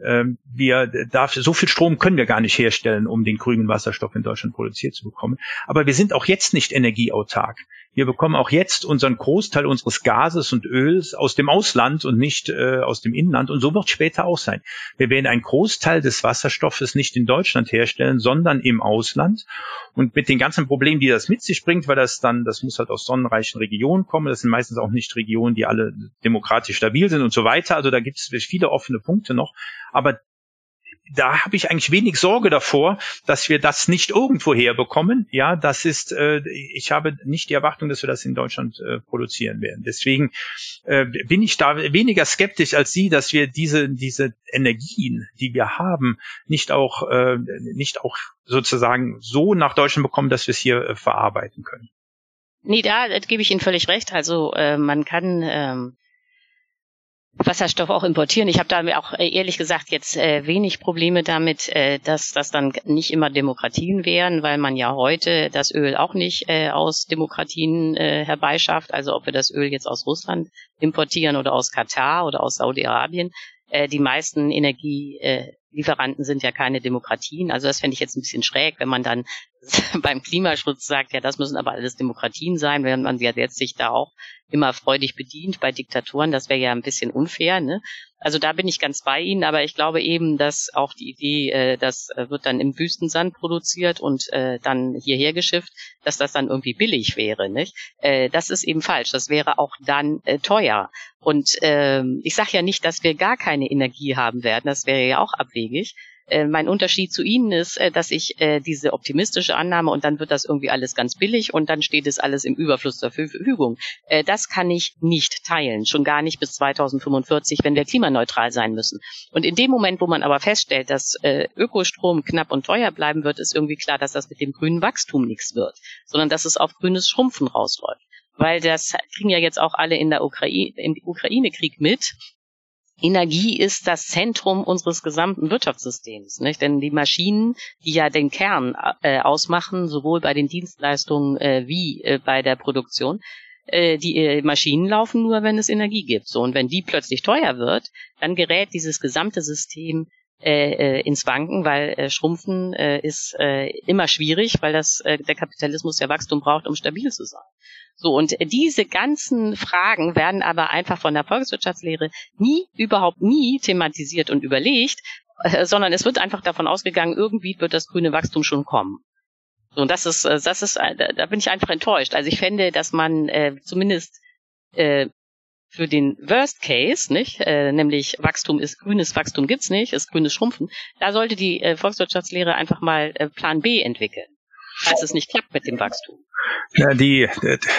Ähm, wir darf, so viel Strom können wir gar nicht herstellen, um den grünen Wasserstoff in Deutschland produziert zu bekommen. Aber wir sind auch jetzt nicht energieautark. Wir bekommen auch jetzt unseren Großteil unseres Gases und Öls aus dem Ausland und nicht äh, aus dem Inland. Und so wird es später auch sein. Wir werden einen Großteil des Wasserstoffes nicht in Deutschland herstellen, sondern im Ausland. Und mit den ganzen Problemen, die das mit sich bringt, weil das dann, das muss halt aus sonnenreichen Regionen kommen. Das sind meistens auch nicht Regionen, die alle demokratisch stabil sind und so weiter. Also da gibt es viele offene Punkte noch. Aber da habe ich eigentlich wenig Sorge davor, dass wir das nicht irgendwo herbekommen. Ja, das ist, äh, ich habe nicht die Erwartung, dass wir das in Deutschland äh, produzieren werden. Deswegen äh, bin ich da weniger skeptisch als Sie, dass wir diese diese Energien, die wir haben, nicht auch äh, nicht auch sozusagen so nach Deutschland bekommen, dass wir es hier äh, verarbeiten können. Nee, da, gebe ich Ihnen völlig recht. Also äh, man kann ähm, Wasserstoff auch importieren. Ich habe da auch äh, ehrlich gesagt jetzt äh, wenig Probleme damit, äh, dass das dann nicht immer Demokratien wären, weil man ja heute das Öl auch nicht äh, aus Demokratien äh, herbeischafft. Also ob wir das Öl jetzt aus Russland importieren oder aus Katar oder aus Saudi-Arabien. Äh, die meisten Energielieferanten sind ja keine Demokratien. Also das fände ich jetzt ein bisschen schräg, wenn man dann beim Klimaschutz sagt, ja, das müssen aber alles Demokratien sein, wenn man ja jetzt sich da auch immer freudig bedient bei Diktatoren, das wäre ja ein bisschen unfair. Ne? Also da bin ich ganz bei Ihnen, aber ich glaube eben, dass auch die Idee, äh, das äh, wird dann im Wüstensand produziert und äh, dann hierher geschifft, dass das dann irgendwie billig wäre. Nicht? Äh, das ist eben falsch. Das wäre auch dann äh, teuer. Und äh, ich sage ja nicht, dass wir gar keine Energie haben werden. Das wäre ja auch abwegig. Äh, mein Unterschied zu Ihnen ist, äh, dass ich äh, diese optimistische Annahme und dann wird das irgendwie alles ganz billig und dann steht es alles im Überfluss zur Verfügung. Äh, das kann ich nicht teilen, schon gar nicht bis 2045, wenn wir klimaneutral sein müssen. Und in dem Moment, wo man aber feststellt, dass äh, Ökostrom knapp und teuer bleiben wird, ist irgendwie klar, dass das mit dem grünen Wachstum nichts wird, sondern dass es auf grünes Schrumpfen rausläuft weil das kriegen ja jetzt auch alle in der Ukraine, im Ukraine-Krieg mit, Energie ist das Zentrum unseres gesamten Wirtschaftssystems, nicht? Denn die Maschinen, die ja den Kern äh, ausmachen, sowohl bei den Dienstleistungen äh, wie äh, bei der Produktion, äh, die äh, Maschinen laufen nur, wenn es Energie gibt. So und wenn die plötzlich teuer wird, dann gerät dieses gesamte System äh, äh ins Wanken, weil äh, Schrumpfen äh, ist äh, immer schwierig, weil das äh, der Kapitalismus ja Wachstum braucht, um stabil zu sein. So, und diese ganzen Fragen werden aber einfach von der Volkswirtschaftslehre nie, überhaupt nie thematisiert und überlegt, äh, sondern es wird einfach davon ausgegangen, irgendwie wird das grüne Wachstum schon kommen. So, und das ist, äh, das ist, äh, da bin ich einfach enttäuscht. Also ich fände, dass man äh, zumindest äh, für den Worst Case, nicht, äh, nämlich Wachstum ist grünes Wachstum gibt's nicht, ist grünes Schrumpfen, da sollte die äh, Volkswirtschaftslehre einfach mal äh, Plan B entwickeln, falls es nicht klappt mit dem Wachstum. Ja, die,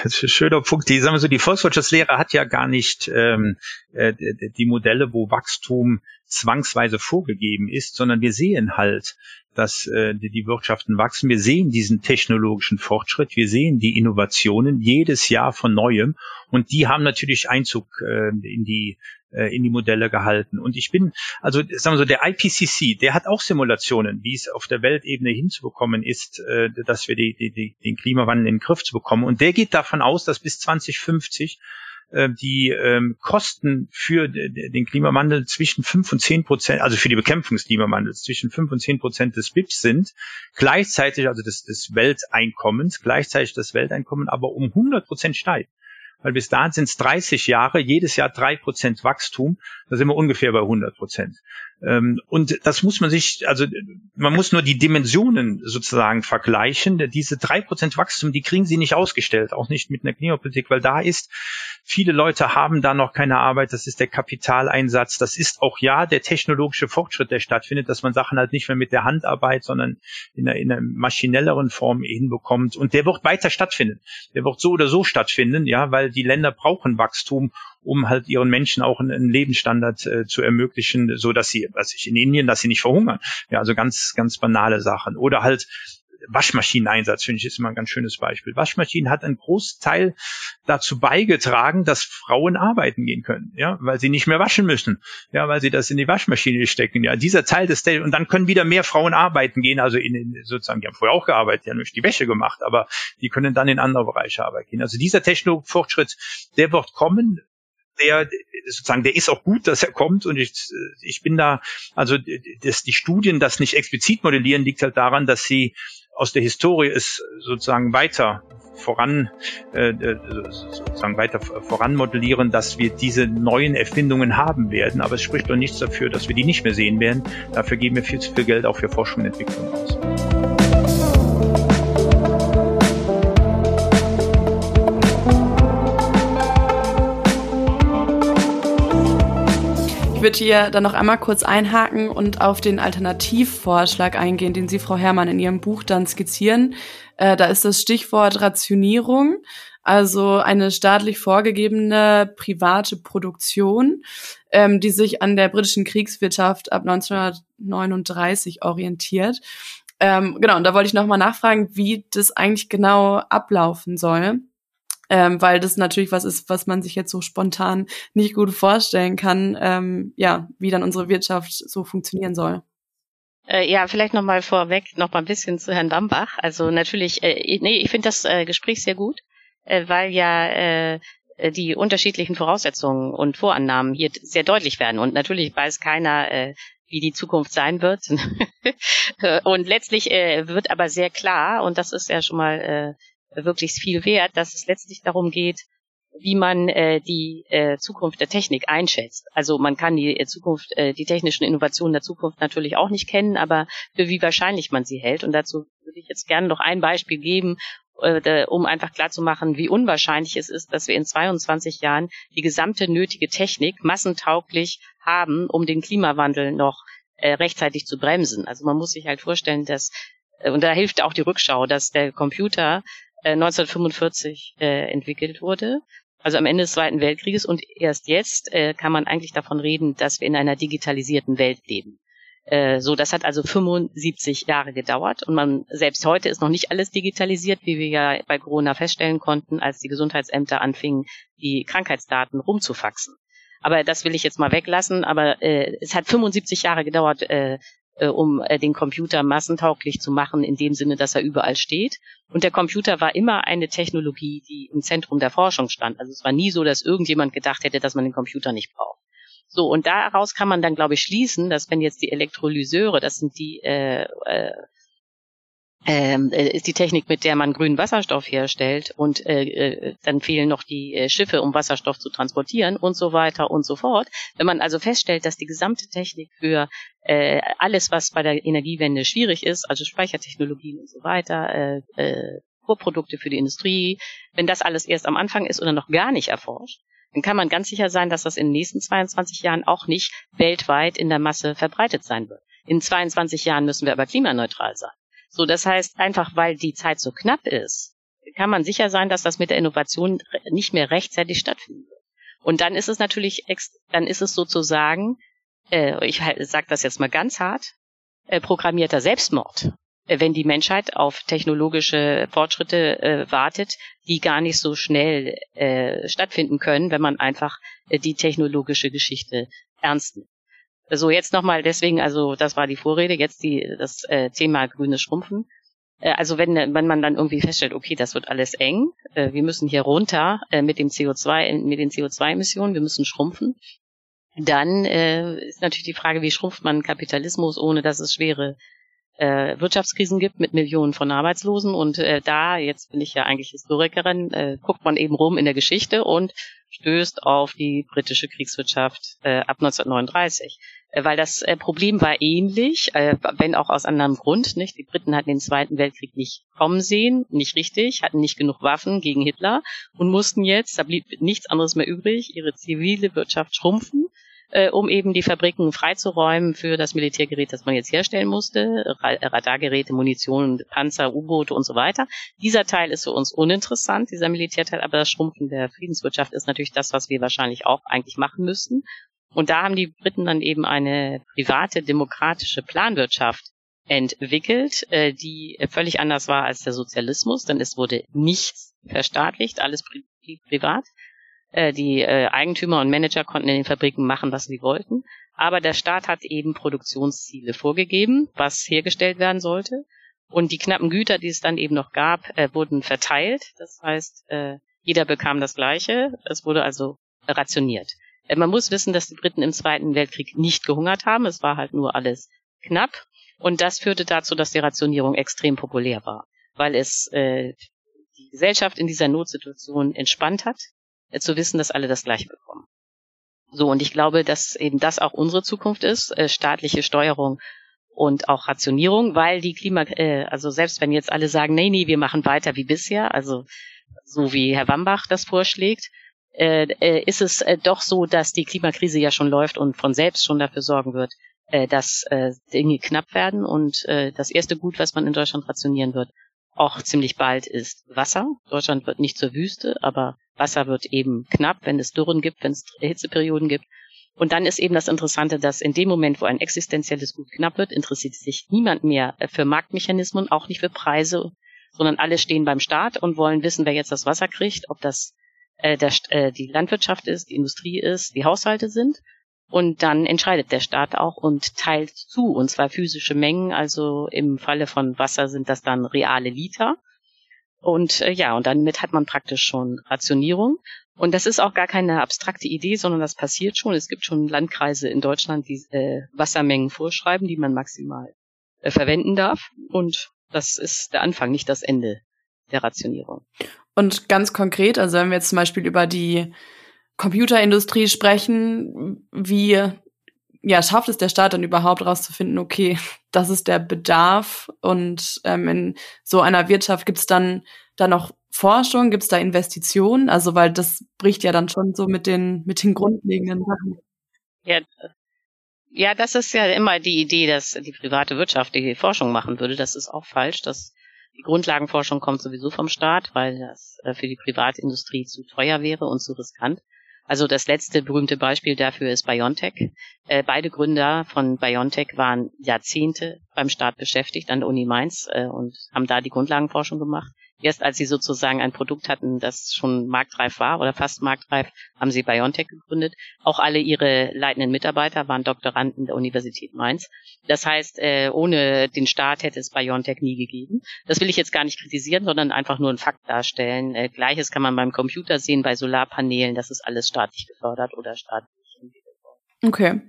ist schöner Punkt. Die, sagen wir so, die Volkswirtschaftslehre hat ja gar nicht ähm, äh, die Modelle, wo Wachstum zwangsweise vorgegeben ist, sondern wir sehen halt, dass äh, die, Wirtschaften wachsen. Wir sehen diesen technologischen Fortschritt, wir sehen die Innovationen jedes Jahr von neuem und die haben natürlich Einzug äh, in die äh, in die Modelle gehalten. Und ich bin, also sagen wir so, der IPCC, der hat auch Simulationen, wie es auf der Weltebene hinzubekommen ist, äh, dass wir die, die, die, den Klimawandel in den Griff zu bekommen. Und der geht davon aus, dass bis 2050 äh, die ähm, Kosten für den Klimawandel zwischen 5 und 10 Prozent, also für die Bekämpfung des Klimawandels zwischen 5 und 10 Prozent des BIPs sind, gleichzeitig, also des, des Welteinkommens, gleichzeitig das Welteinkommen aber um 100 Prozent steigt weil bis dahin sind es 30 Jahre, jedes Jahr drei Prozent Wachstum, da sind wir ungefähr bei 100 Prozent. Ähm, und das muss man sich, also man muss nur die Dimensionen sozusagen vergleichen. Diese drei Prozent Wachstum, die kriegen sie nicht ausgestellt, auch nicht mit einer Klimapolitik, weil da ist, viele Leute haben da noch keine Arbeit, das ist der Kapitaleinsatz, das ist auch ja der technologische Fortschritt, der stattfindet, dass man Sachen halt nicht mehr mit der Handarbeit, sondern in einer, in einer maschinelleren Form hinbekommt. Und der wird weiter stattfinden. Der wird so oder so stattfinden, ja, weil die Länder brauchen Wachstum, um halt ihren Menschen auch einen Lebensstandard äh, zu ermöglichen, so dass sie, was ich in Indien, dass sie nicht verhungern. Ja, also ganz, ganz banale Sachen. Oder halt Waschmaschineneinsatz, finde ich, ist immer ein ganz schönes Beispiel. Waschmaschinen hat einen Großteil dazu beigetragen, dass Frauen arbeiten gehen können, ja, weil sie nicht mehr waschen müssen, ja, weil sie das in die Waschmaschine stecken, ja. Dieser Teil des, und dann können wieder mehr Frauen arbeiten gehen, also in, in sozusagen, die haben vorher auch gearbeitet, die haben nicht die Wäsche gemacht, aber die können dann in andere Bereiche arbeiten gehen. Also dieser Technologiefortschritt, der wird kommen, der sozusagen, der ist auch gut, dass er kommt und ich, ich bin da, also dass die Studien das nicht explizit modellieren, liegt halt daran, dass sie aus der Historie es sozusagen weiter voran äh, sozusagen weiter voran modellieren, dass wir diese neuen Erfindungen haben werden. Aber es spricht doch nichts dafür, dass wir die nicht mehr sehen werden. Dafür geben wir viel zu viel Geld auch für Forschung und Entwicklung aus. Ich würde hier dann noch einmal kurz einhaken und auf den Alternativvorschlag eingehen, den Sie, Frau Herrmann, in Ihrem Buch dann skizzieren. Äh, da ist das Stichwort Rationierung, also eine staatlich vorgegebene private Produktion, ähm, die sich an der britischen Kriegswirtschaft ab 1939 orientiert. Ähm, genau, und da wollte ich nochmal nachfragen, wie das eigentlich genau ablaufen soll. Ähm, weil das natürlich was ist, was man sich jetzt so spontan nicht gut vorstellen kann, ähm, ja, wie dann unsere Wirtschaft so funktionieren soll. Äh, ja, vielleicht noch mal vorweg noch mal ein bisschen zu Herrn Wambach. Also natürlich, äh, nee, ich finde das äh, Gespräch sehr gut, äh, weil ja äh, die unterschiedlichen Voraussetzungen und Vorannahmen hier sehr deutlich werden. Und natürlich weiß keiner, wie die Zukunft sein wird. und letztlich wird aber sehr klar, und das ist ja schon mal wirklich viel wert, dass es letztlich darum geht, wie man äh, die äh, Zukunft der Technik einschätzt. Also man kann die äh, Zukunft, äh, die technischen Innovationen der Zukunft natürlich auch nicht kennen, aber für wie wahrscheinlich man sie hält. Und dazu würde ich jetzt gerne noch ein Beispiel geben, äh, um einfach klarzumachen, wie unwahrscheinlich es ist, dass wir in 22 Jahren die gesamte nötige Technik massentauglich haben, um den Klimawandel noch äh, rechtzeitig zu bremsen. Also man muss sich halt vorstellen, dass äh, und da hilft auch die Rückschau, dass der Computer 1945 entwickelt wurde also am Ende des Zweiten Weltkrieges und erst jetzt äh, kann man eigentlich davon reden, dass wir in einer digitalisierten Welt leben. Äh, so, das hat also 75 Jahre gedauert und man selbst heute ist noch nicht alles digitalisiert, wie wir ja bei Corona feststellen konnten, als die Gesundheitsämter anfingen, die Krankheitsdaten rumzufaxen. Aber das will ich jetzt mal weglassen. Aber äh, es hat 75 Jahre gedauert, äh, äh, um äh, den Computer massentauglich zu machen, in dem Sinne, dass er überall steht. Und der Computer war immer eine Technologie, die im Zentrum der Forschung stand. Also es war nie so, dass irgendjemand gedacht hätte, dass man den Computer nicht braucht. So, und daraus kann man dann, glaube ich, schließen, dass wenn jetzt die Elektrolyseure, das sind die äh, äh, ähm, äh, ist die Technik, mit der man grünen Wasserstoff herstellt und äh, äh, dann fehlen noch die äh, Schiffe, um Wasserstoff zu transportieren und so weiter und so fort. Wenn man also feststellt, dass die gesamte Technik für äh, alles, was bei der Energiewende schwierig ist, also Speichertechnologien und so weiter, äh, äh, Vorprodukte für die Industrie, wenn das alles erst am Anfang ist oder noch gar nicht erforscht, dann kann man ganz sicher sein, dass das in den nächsten 22 Jahren auch nicht weltweit in der Masse verbreitet sein wird. In 22 Jahren müssen wir aber klimaneutral sein. So, das heißt, einfach weil die Zeit so knapp ist, kann man sicher sein, dass das mit der Innovation nicht mehr rechtzeitig stattfinden wird. Und dann ist es natürlich, dann ist es sozusagen, äh, ich sage das jetzt mal ganz hart, äh, programmierter Selbstmord, äh, wenn die Menschheit auf technologische Fortschritte äh, wartet, die gar nicht so schnell äh, stattfinden können, wenn man einfach äh, die technologische Geschichte ernst nimmt. So, jetzt nochmal deswegen, also das war die Vorrede, jetzt die, das äh, Thema grünes Schrumpfen. Äh, also wenn, wenn man dann irgendwie feststellt, okay, das wird alles eng, äh, wir müssen hier runter äh, mit dem CO2, mit den CO2-Emissionen, wir müssen schrumpfen, dann äh, ist natürlich die Frage, wie schrumpft man Kapitalismus, ohne dass es schwere äh, Wirtschaftskrisen gibt mit Millionen von Arbeitslosen. Und äh, da, jetzt bin ich ja eigentlich Historikerin, äh, guckt man eben rum in der Geschichte und stößt auf die britische Kriegswirtschaft äh, ab 1939. Äh, weil das äh, Problem war ähnlich, äh, wenn auch aus anderem Grund. Nicht? Die Briten hatten den Zweiten Weltkrieg nicht kommen sehen, nicht richtig, hatten nicht genug Waffen gegen Hitler und mussten jetzt, da blieb nichts anderes mehr übrig, ihre zivile Wirtschaft schrumpfen um eben die Fabriken freizuräumen für das Militärgerät, das man jetzt herstellen musste, Radargeräte, Munition, Panzer, U-Boote und so weiter. Dieser Teil ist für uns uninteressant, dieser Militärteil, aber das Schrumpfen der Friedenswirtschaft ist natürlich das, was wir wahrscheinlich auch eigentlich machen müssten. Und da haben die Briten dann eben eine private demokratische Planwirtschaft entwickelt, äh, die völlig anders war als der Sozialismus, denn es wurde nichts verstaatlicht, alles pri privat. Äh, die äh, Eigentümer und Manager konnten in den Fabriken machen, was sie wollten. Aber der Staat hat eben Produktionsziele vorgegeben, was hergestellt werden sollte. Und die knappen Güter, die es dann eben noch gab, äh, wurden verteilt. Das heißt, äh, jeder bekam das Gleiche. Es wurde also rationiert. Äh, man muss wissen, dass die Briten im Zweiten Weltkrieg nicht gehungert haben. Es war halt nur alles knapp. Und das führte dazu, dass die Rationierung extrem populär war, weil es äh, die Gesellschaft in dieser Notsituation entspannt hat äh, zu wissen, dass alle das Gleiche bekommen. So, und ich glaube, dass eben das auch unsere Zukunft ist, äh, staatliche Steuerung und auch Rationierung, weil die Klima, äh, also selbst wenn jetzt alle sagen, nee, nee, wir machen weiter wie bisher, also so wie Herr Wambach das vorschlägt, äh, äh, ist es äh, doch so, dass die Klimakrise ja schon läuft und von selbst schon dafür sorgen wird, äh, dass äh, Dinge knapp werden. Und äh, das erste Gut, was man in Deutschland rationieren wird, auch ziemlich bald ist Wasser. Deutschland wird nicht zur Wüste, aber Wasser wird eben knapp, wenn es Dürren gibt, wenn es Hitzeperioden gibt. Und dann ist eben das Interessante, dass in dem Moment, wo ein existenzielles Gut knapp wird, interessiert sich niemand mehr für Marktmechanismen, auch nicht für Preise, sondern alle stehen beim Staat und wollen wissen, wer jetzt das Wasser kriegt, ob das äh, der, äh, die Landwirtschaft ist, die Industrie ist, die Haushalte sind. Und dann entscheidet der Staat auch und teilt zu, und zwar physische Mengen. Also im Falle von Wasser sind das dann reale Liter. Und äh, ja, und damit hat man praktisch schon Rationierung. Und das ist auch gar keine abstrakte Idee, sondern das passiert schon. Es gibt schon Landkreise in Deutschland, die äh, Wassermengen vorschreiben, die man maximal äh, verwenden darf. Und das ist der Anfang, nicht das Ende der Rationierung. Und ganz konkret, also wenn wir jetzt zum Beispiel über die Computerindustrie sprechen, wie ja, schafft es der Staat dann überhaupt rauszufinden, okay, das ist der Bedarf und ähm, in so einer Wirtschaft gibt es dann da noch Forschung, gibt es da Investitionen? Also weil das bricht ja dann schon so mit den mit den grundlegenden Sachen. Ja, ja, das ist ja immer die Idee, dass die private Wirtschaft die Forschung machen würde. Das ist auch falsch. Das, die Grundlagenforschung kommt sowieso vom Staat, weil das äh, für die Privatindustrie zu teuer wäre und zu riskant. Also das letzte berühmte Beispiel dafür ist BioNTech. Äh, beide Gründer von BioNTech waren Jahrzehnte beim Staat beschäftigt an der Uni Mainz äh, und haben da die Grundlagenforschung gemacht. Erst als sie sozusagen ein Produkt hatten, das schon marktreif war oder fast marktreif, haben sie BioNTech gegründet. Auch alle ihre leitenden Mitarbeiter waren Doktoranden der Universität Mainz. Das heißt, äh, ohne den Staat hätte es BioNTech nie gegeben. Das will ich jetzt gar nicht kritisieren, sondern einfach nur einen Fakt darstellen. Äh, Gleiches kann man beim Computer sehen, bei Solarpanelen. Das ist alles staatlich gefördert oder staatlich entwickelt worden. Okay.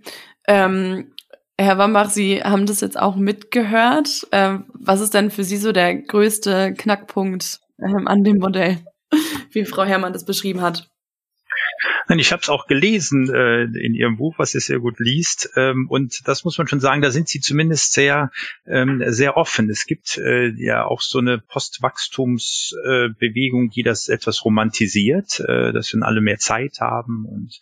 Ähm, Herr Wambach, Sie haben das jetzt auch mitgehört. Ähm, was ist denn für Sie so der größte Knackpunkt ähm, an dem Modell, wie Frau Herrmann das beschrieben hat? Ich habe es auch gelesen äh, in Ihrem Buch, was ihr sehr gut liest. Ähm, und das muss man schon sagen, da sind Sie zumindest sehr, sehr offen. Es gibt äh, ja auch so eine Postwachstumsbewegung, äh, die das etwas romantisiert, äh, dass wir alle mehr Zeit haben und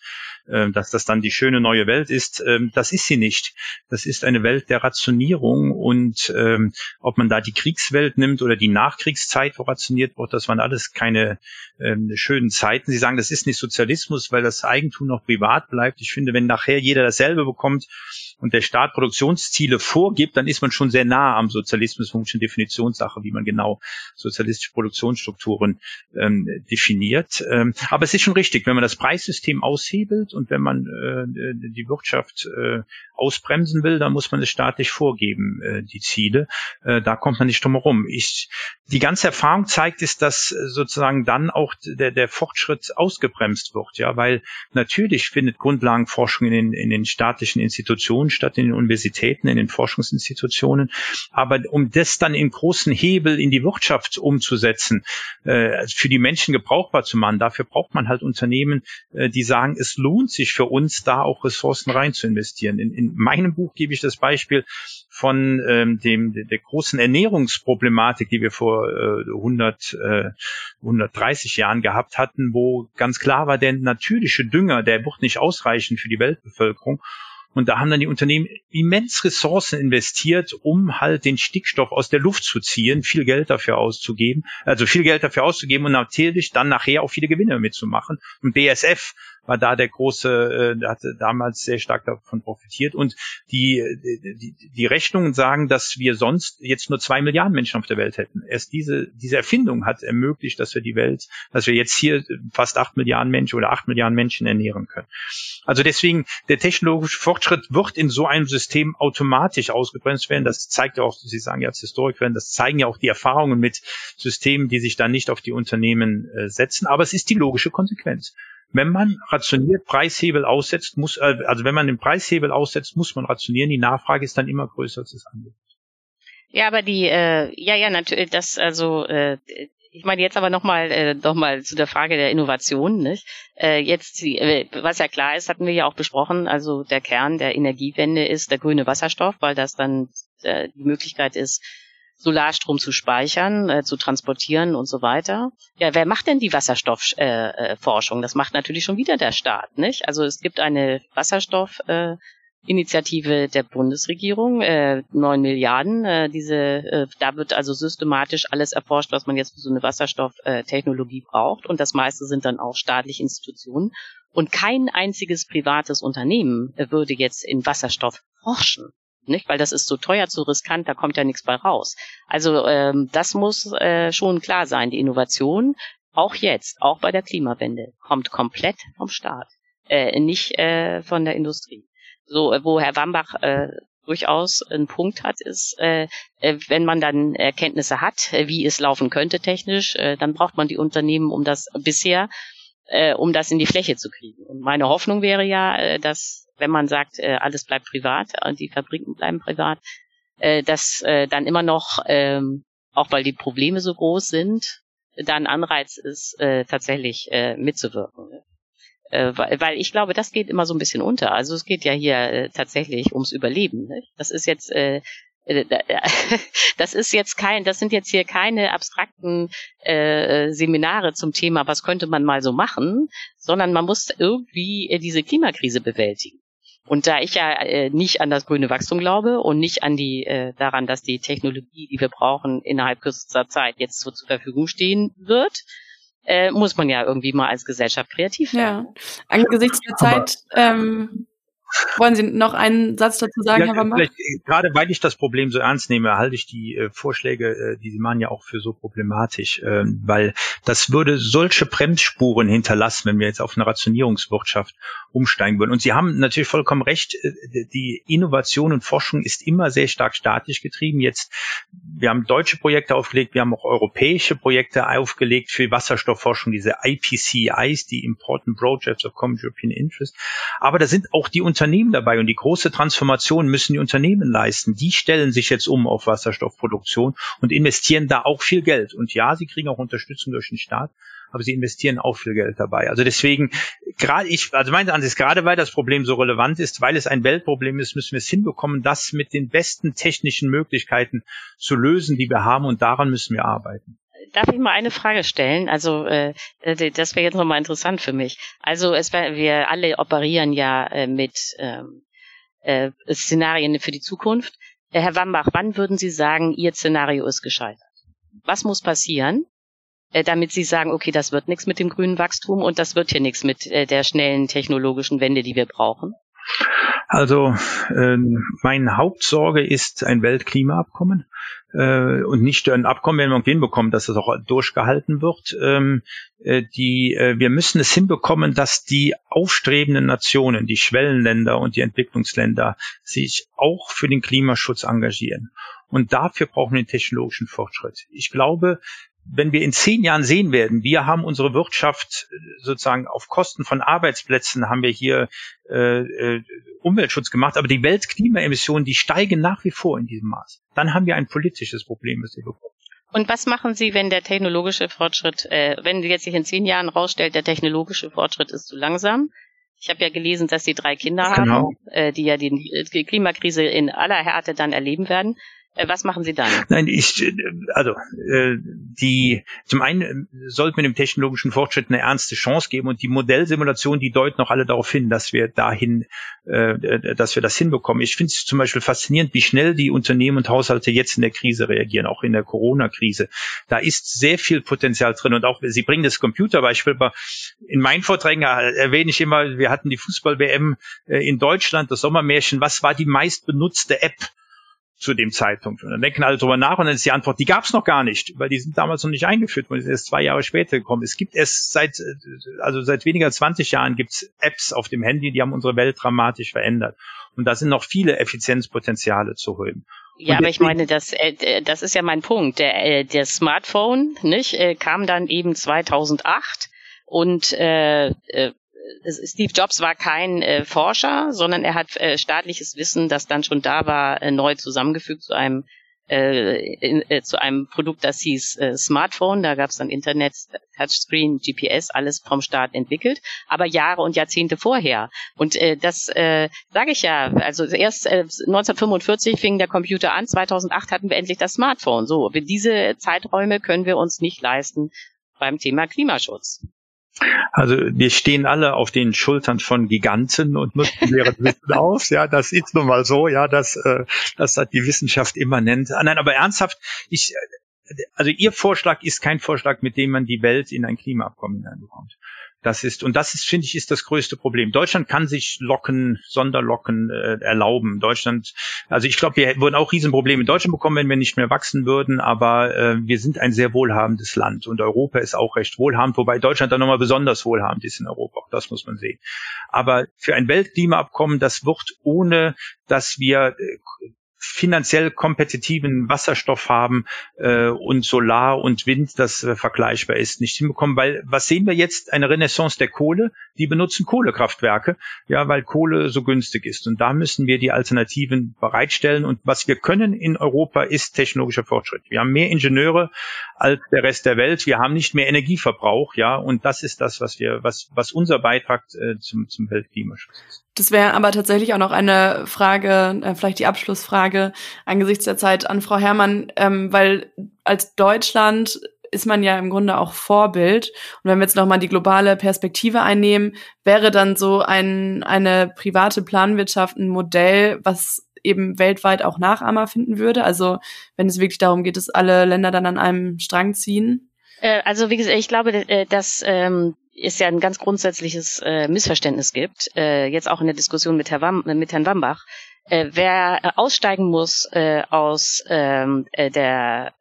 äh, dass das dann die schöne neue Welt ist. Ähm, das ist sie nicht. Das ist eine Welt der Rationierung und ähm, ob man da die Kriegswelt nimmt oder die Nachkriegszeit, wo rationiert wird, das waren alles keine ähm, schönen Zeiten. Sie sagen, das ist nicht Sozialismus, weil das Eigentum noch privat bleibt. Ich finde, wenn nachher jeder dasselbe bekommt, und der Staat Produktionsziele vorgibt, dann ist man schon sehr nah am Sozialismus, schon Definitionssache, wie man genau sozialistische Produktionsstrukturen ähm, definiert. Ähm, aber es ist schon richtig, wenn man das Preissystem aushebelt und wenn man äh, die Wirtschaft äh, ausbremsen will, dann muss man es staatlich vorgeben, äh, die Ziele. Äh, da kommt man nicht drum herum. Ich, die ganze Erfahrung zeigt, ist, dass sozusagen dann auch der, der Fortschritt ausgebremst wird, ja, weil natürlich findet Grundlagenforschung in den, in den staatlichen Institutionen statt, in den Universitäten, in den Forschungsinstitutionen. Aber um das dann in großen Hebel in die Wirtschaft umzusetzen, äh, für die Menschen gebrauchbar zu machen, dafür braucht man halt Unternehmen, äh, die sagen, es lohnt sich für uns, da auch Ressourcen rein zu investieren. In, in in meinem Buch gebe ich das Beispiel von ähm, dem der großen Ernährungsproblematik, die wir vor äh, 100 äh, 130 Jahren gehabt hatten, wo ganz klar war, der natürliche Dünger, der wird nicht ausreichen für die Weltbevölkerung. Und da haben dann die Unternehmen immens Ressourcen investiert, um halt den Stickstoff aus der Luft zu ziehen, viel Geld dafür auszugeben, also viel Geld dafür auszugeben und natürlich dann nachher auch viele Gewinne mitzumachen. Und BSF war da der große, äh, hatte damals sehr stark davon profitiert. Und die, die, die Rechnungen sagen, dass wir sonst jetzt nur zwei Milliarden Menschen auf der Welt hätten. Erst diese, diese Erfindung hat ermöglicht, dass wir die Welt, dass wir jetzt hier fast acht Milliarden Menschen oder acht Milliarden Menschen ernähren können. Also deswegen, der technologische Fortschritt wird in so einem System automatisch ausgebremst werden. Das zeigt ja auch, Sie sagen ja als Historikerin, das zeigen ja auch die Erfahrungen mit Systemen, die sich dann nicht auf die Unternehmen äh, setzen. Aber es ist die logische Konsequenz. Wenn man rationiert Preishebel aussetzt, muss, äh, also wenn man den Preishebel aussetzt, muss man rationieren. Die Nachfrage ist dann immer größer als das Angebot. Ja, aber die, äh, ja, ja, natürlich, das, also, äh, ich meine jetzt aber nochmal äh, noch zu der Frage der Innovation. Nicht? Äh, jetzt, äh, was ja klar ist, hatten wir ja auch besprochen, also der Kern der Energiewende ist der grüne Wasserstoff, weil das dann äh, die Möglichkeit ist, Solarstrom zu speichern, äh, zu transportieren und so weiter. Ja, wer macht denn die Wasserstoffforschung? Äh, äh, das macht natürlich schon wieder der Staat, nicht? Also es gibt eine Wasserstoff äh, der Bundesregierung, äh, 9 Milliarden. Äh, diese, äh, da wird also systematisch alles erforscht, was man jetzt für so eine Wasserstofftechnologie braucht. Und das meiste sind dann auch staatliche Institutionen. Und kein einziges privates Unternehmen äh, würde jetzt in Wasserstoff forschen. Nicht? Weil das ist so teuer, zu riskant, da kommt ja nichts bei raus. Also ähm, das muss äh, schon klar sein. Die Innovation, auch jetzt, auch bei der Klimawende, kommt komplett vom Staat, äh, nicht äh, von der Industrie. So, äh, wo Herr Wambach äh, durchaus einen Punkt hat, ist, äh, äh, wenn man dann Erkenntnisse hat, äh, wie es laufen könnte technisch, äh, dann braucht man die Unternehmen, um das bisher, äh, um das in die Fläche zu kriegen. Und meine Hoffnung wäre ja, äh, dass wenn man sagt, äh, alles bleibt privat und die Fabriken bleiben privat, äh, dass äh, dann immer noch, ähm, auch weil die Probleme so groß sind, da ein Anreiz ist, äh, tatsächlich äh, mitzuwirken. Äh, weil, ich glaube, das geht immer so ein bisschen unter. Also es geht ja hier äh, tatsächlich ums Überleben. Ne? Das ist jetzt äh, das ist jetzt kein, das sind jetzt hier keine abstrakten Seminare zum Thema, was könnte man mal so machen, sondern man muss irgendwie diese Klimakrise bewältigen. Und da ich ja äh, nicht an das grüne Wachstum glaube und nicht an die äh, daran, dass die Technologie, die wir brauchen, innerhalb kürzester Zeit jetzt so zur Verfügung stehen wird, äh, muss man ja irgendwie mal als Gesellschaft kreativ werden. Ja, angesichts der Zeit ähm, wollen Sie noch einen Satz dazu sagen, ja, Herr Wambach? Äh, gerade weil ich das Problem so ernst nehme, halte ich die äh, Vorschläge, äh, die Sie machen, ja auch für so problematisch, äh, weil das würde solche Bremsspuren hinterlassen, wenn wir jetzt auf eine Rationierungswirtschaft umsteigen würden. Und Sie haben natürlich vollkommen recht, äh, die Innovation und Forschung ist immer sehr stark staatlich getrieben. Jetzt, wir haben deutsche Projekte aufgelegt, wir haben auch europäische Projekte aufgelegt für Wasserstoffforschung, diese IPCIs, die Important Projects of Common European Interest. Aber da sind auch die Unternehmen dabei und die große Transformation müssen die Unternehmen leisten. Die stellen sich jetzt um auf Wasserstoffproduktion und investieren da auch viel Geld. Und ja, sie kriegen auch Unterstützung durch den Staat, aber sie investieren auch viel Geld dabei. Also deswegen, gerade ich, also meine Ansicht, gerade weil das Problem so relevant ist, weil es ein Weltproblem ist, müssen wir es hinbekommen, das mit den besten technischen Möglichkeiten zu lösen, die wir haben und daran müssen wir arbeiten. Darf ich mal eine Frage stellen? Also äh, das wäre jetzt nochmal interessant für mich. Also es wir alle operieren ja äh, mit ähm, äh, Szenarien für die Zukunft. Äh, Herr Wambach, wann würden Sie sagen, Ihr Szenario ist gescheitert? Was muss passieren, äh, damit Sie sagen, okay, das wird nichts mit dem grünen Wachstum und das wird hier nichts mit äh, der schnellen technologischen Wende, die wir brauchen? Also äh, meine Hauptsorge ist ein Weltklimaabkommen äh, und nicht ein Abkommen, wenn wir hinbekommen, dass das auch durchgehalten wird. Ähm, äh, die, äh, wir müssen es hinbekommen, dass die aufstrebenden Nationen, die Schwellenländer und die Entwicklungsländer sich auch für den Klimaschutz engagieren. Und dafür brauchen wir den technologischen Fortschritt. Ich glaube, wenn wir in zehn Jahren sehen werden, wir haben unsere Wirtschaft äh, sozusagen auf Kosten von Arbeitsplätzen haben wir hier äh, äh, Umweltschutz gemacht, aber die Weltklimaemissionen, die steigen nach wie vor in diesem Maß. Dann haben wir ein politisches Problem, das wir bekommen. Und was machen Sie, wenn der technologische Fortschritt, äh, wenn jetzt sich in zehn Jahren rausstellt, der technologische Fortschritt ist zu langsam? Ich habe ja gelesen, dass Sie drei Kinder genau. haben, äh, die ja die, die Klimakrise in aller Härte dann erleben werden. Äh, was machen Sie dann? Nein, ich, äh, also äh, die zum einen sollte man dem technologischen Fortschritt eine ernste Chance geben und die Modellsimulationen, die deuten noch alle darauf hin, dass wir dahin, äh, dass wir das hinbekommen. Ich finde es zum Beispiel faszinierend, wie schnell die Unternehmen und Haushalte jetzt in der Krise reagieren, auch in der Corona-Krise. Da ist sehr viel Potenzial drin und auch Sie bringen das Computerbeispiel, aber in meinen Vorträgen erwähne ich immer, wir hatten die Fußball-WM in Deutschland, das Sommermärchen. Was war die meist benutzte App? Zu dem Zeitpunkt. Und dann denken alle drüber nach und dann ist die Antwort, die gab es noch gar nicht, weil die sind damals noch nicht eingeführt worden, die sind erst zwei Jahre später gekommen. Es gibt es seit, also seit weniger 20 Jahren gibt es Apps auf dem Handy, die haben unsere Welt dramatisch verändert. Und da sind noch viele Effizienzpotenziale zu holen. Ja, aber ich meine, das, äh, das ist ja mein Punkt. Der, äh, der Smartphone nicht, äh, kam dann eben 2008 und äh, äh, Steve Jobs war kein äh, Forscher, sondern er hat äh, staatliches Wissen, das dann schon da war, äh, neu zusammengefügt zu einem äh, in, äh, zu einem Produkt, das hieß äh, Smartphone. Da gab es dann Internet, Touchscreen, GPS, alles vom Staat entwickelt, aber Jahre und Jahrzehnte vorher. Und äh, das äh, sage ich ja. Also erst äh, 1945 fing der Computer an, 2008 hatten wir endlich das Smartphone. So, diese Zeiträume können wir uns nicht leisten beim Thema Klimaschutz. Also wir stehen alle auf den Schultern von Giganten und nutzen deren Wissen aus. Ja, das ist nun mal so. Ja, das, äh, das hat die Wissenschaft immer nennt. Ah, nein, aber ernsthaft, ich, also Ihr Vorschlag ist kein Vorschlag, mit dem man die Welt in ein Klimaabkommen hineinbekommt. Das ist, und das ist, finde ich, ist das größte Problem. Deutschland kann sich Locken, Sonderlocken äh, erlauben. Deutschland, also ich glaube, wir würden auch Riesenprobleme in Deutschland bekommen, wenn wir nicht mehr wachsen würden, aber äh, wir sind ein sehr wohlhabendes Land und Europa ist auch recht wohlhabend, wobei Deutschland dann nochmal besonders wohlhabend ist in Europa, auch das muss man sehen. Aber für ein Weltklimaabkommen, das wird ohne, dass wir äh, finanziell kompetitiven Wasserstoff haben äh, und Solar und Wind, das äh, vergleichbar ist, nicht hinbekommen. Weil was sehen wir jetzt? Eine Renaissance der Kohle. Die benutzen Kohlekraftwerke, ja, weil Kohle so günstig ist. Und da müssen wir die Alternativen bereitstellen. Und was wir können in Europa ist technologischer Fortschritt. Wir haben mehr Ingenieure als der Rest der Welt. Wir haben nicht mehr Energieverbrauch, ja, und das ist das, was wir, was, was unser Beitrag äh, zum, zum Weltklimaschutz ist. Das wäre aber tatsächlich auch noch eine Frage, äh, vielleicht die Abschlussfrage angesichts der Zeit an Frau Herrmann, ähm, weil als Deutschland ist man ja im Grunde auch Vorbild. Und wenn wir jetzt nochmal die globale Perspektive einnehmen, wäre dann so ein, eine private Planwirtschaft ein Modell, was eben weltweit auch Nachahmer finden würde? Also wenn es wirklich darum geht, dass alle Länder dann an einem Strang ziehen? Äh, also wie gesagt, ich glaube, äh, dass ähm, es ja ein ganz grundsätzliches äh, Missverständnis gibt, äh, jetzt auch in der Diskussion mit, Herr Wam, mit Herrn Wambach. Äh, wer äh, aussteigen muss äh, aus ähm, äh, der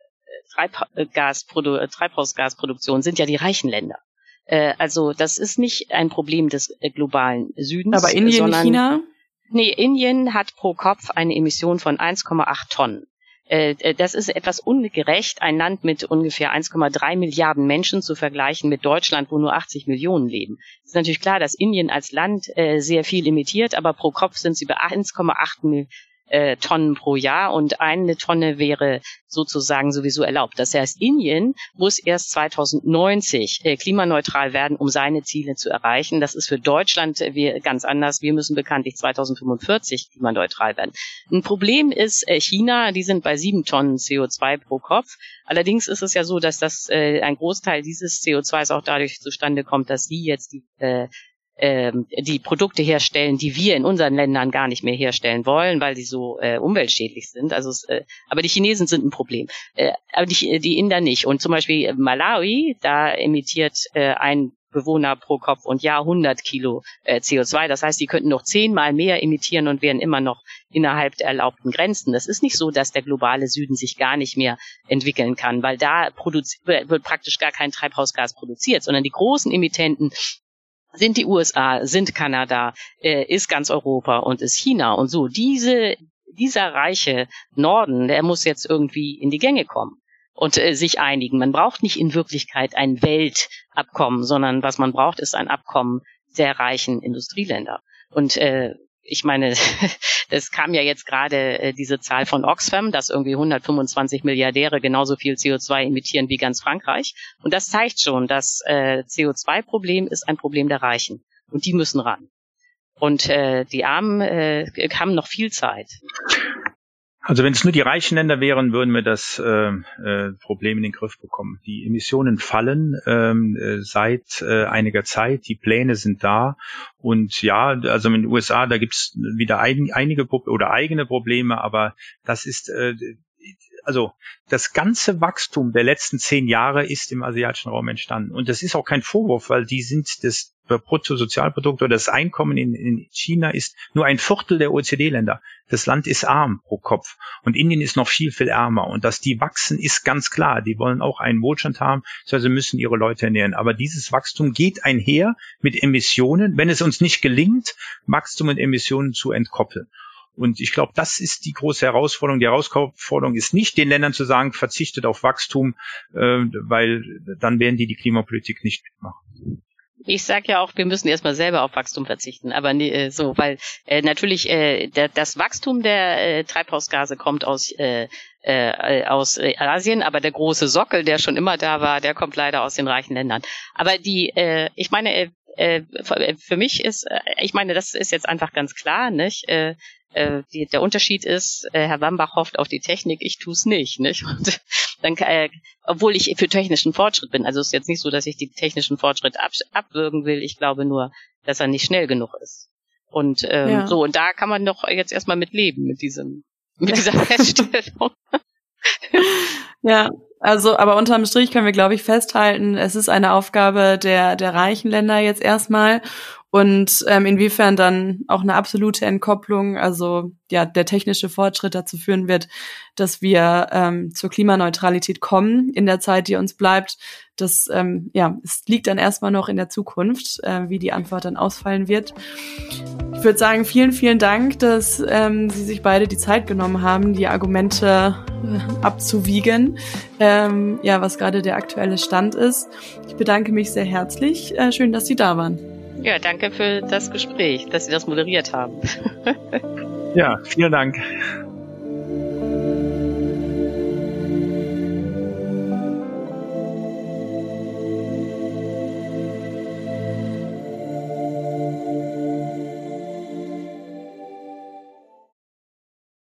Treibgasprodu Treibhausgasproduktion, sind ja die reichen Länder. Äh, also das ist nicht ein Problem des äh, globalen Südens. Aber Indien, sondern, China? Nee, Indien hat pro Kopf eine Emission von 1,8 Tonnen. Äh, äh, das ist etwas ungerecht, ein Land mit ungefähr 1,3 Milliarden Menschen zu vergleichen mit Deutschland, wo nur 80 Millionen leben. Es ist natürlich klar, dass Indien als Land äh, sehr viel imitiert, aber pro Kopf sind sie bei 1,8 äh, Tonnen pro Jahr und eine Tonne wäre sozusagen sowieso erlaubt. Das heißt, Indien muss erst 2090 äh, klimaneutral werden, um seine Ziele zu erreichen. Das ist für Deutschland äh, wir, ganz anders. Wir müssen bekanntlich 2045 klimaneutral werden. Ein Problem ist äh, China, die sind bei sieben Tonnen CO2 pro Kopf. Allerdings ist es ja so, dass das äh, ein Großteil dieses CO2s auch dadurch zustande kommt, dass sie jetzt die äh, ähm, die Produkte herstellen, die wir in unseren Ländern gar nicht mehr herstellen wollen, weil die so äh, umweltschädlich sind. Also, es, äh, aber die Chinesen sind ein Problem, äh, aber die, die Inder nicht. Und zum Beispiel Malawi, da emittiert äh, ein Bewohner pro Kopf und Jahr 100 Kilo äh, CO2. Das heißt, die könnten noch zehnmal mehr emittieren und wären immer noch innerhalb der erlaubten Grenzen. Das ist nicht so, dass der globale Süden sich gar nicht mehr entwickeln kann, weil da wird praktisch gar kein Treibhausgas produziert, sondern die großen Emittenten sind die USA, sind Kanada, äh, ist ganz Europa und ist China und so. Diese, dieser reiche Norden, der muss jetzt irgendwie in die Gänge kommen und äh, sich einigen. Man braucht nicht in Wirklichkeit ein Weltabkommen, sondern was man braucht, ist ein Abkommen der reichen Industrieländer. Und äh, ich meine, es kam ja jetzt gerade äh, diese Zahl von Oxfam, dass irgendwie 125 Milliardäre genauso viel CO2 emittieren wie ganz Frankreich. Und das zeigt schon, das äh, CO2-Problem ist ein Problem der Reichen. Und die müssen ran. Und äh, die Armen äh, haben noch viel Zeit. Also wenn es nur die reichen Länder wären, würden wir das äh, äh, Problem in den Griff bekommen. Die Emissionen fallen ähm, äh, seit äh, einiger Zeit, die Pläne sind da und ja, also in den USA, da gibt's wieder ein, einige oder eigene Probleme, aber das ist äh, also das ganze Wachstum der letzten zehn Jahre ist im asiatischen Raum entstanden. Und das ist auch kein Vorwurf, weil die sind das Bruttosozialprodukt oder das Einkommen in, in China ist nur ein Viertel der OECD-Länder. Das Land ist arm pro Kopf. Und Indien ist noch viel, viel ärmer. Und dass die wachsen, ist ganz klar. Die wollen auch einen Wohlstand haben, also müssen ihre Leute ernähren. Aber dieses Wachstum geht einher mit Emissionen, wenn es uns nicht gelingt, Wachstum und Emissionen zu entkoppeln. Und ich glaube, das ist die große Herausforderung. Die Herausforderung ist nicht, den Ländern zu sagen, verzichtet auf Wachstum, äh, weil dann werden die die Klimapolitik nicht mitmachen. Ich sage ja auch, wir müssen erstmal selber auf Wachstum verzichten, aber nee, äh, so, weil äh, natürlich äh, der, das Wachstum der äh, Treibhausgase kommt aus äh, äh, aus Asien, aber der große Sockel, der schon immer da war, der kommt leider aus den reichen Ländern. Aber die, äh, ich meine, äh, äh für mich ist, äh, ich meine, das ist jetzt einfach ganz klar, nicht? Äh, äh, die, der Unterschied ist, äh, Herr Wambach hofft auf die Technik, ich tue es nicht, nicht? Und dann, äh, obwohl ich für technischen Fortschritt bin. Also es ist jetzt nicht so, dass ich die technischen Fortschritt ab, abwürgen will. Ich glaube nur, dass er nicht schnell genug ist. Und ähm, ja. so, und da kann man doch jetzt erstmal mit leben, mit diesem, mit dieser Feststellung. ja, also, aber unterm Strich können wir, glaube ich, festhalten, es ist eine Aufgabe der, der reichen Länder jetzt erstmal und ähm, inwiefern dann auch eine absolute Entkopplung, also ja, der technische Fortschritt dazu führen wird, dass wir ähm, zur Klimaneutralität kommen in der Zeit, die uns bleibt. Das ähm, ja, es liegt dann erstmal noch in der Zukunft, äh, wie die Antwort dann ausfallen wird. Ich würde sagen, vielen, vielen Dank, dass ähm, Sie sich beide die Zeit genommen haben, die Argumente äh, abzuwiegen, ähm, ja, was gerade der aktuelle Stand ist. Ich bedanke mich sehr herzlich. Äh, schön, dass Sie da waren. Ja, danke für das Gespräch, dass Sie das moderiert haben. ja, vielen Dank.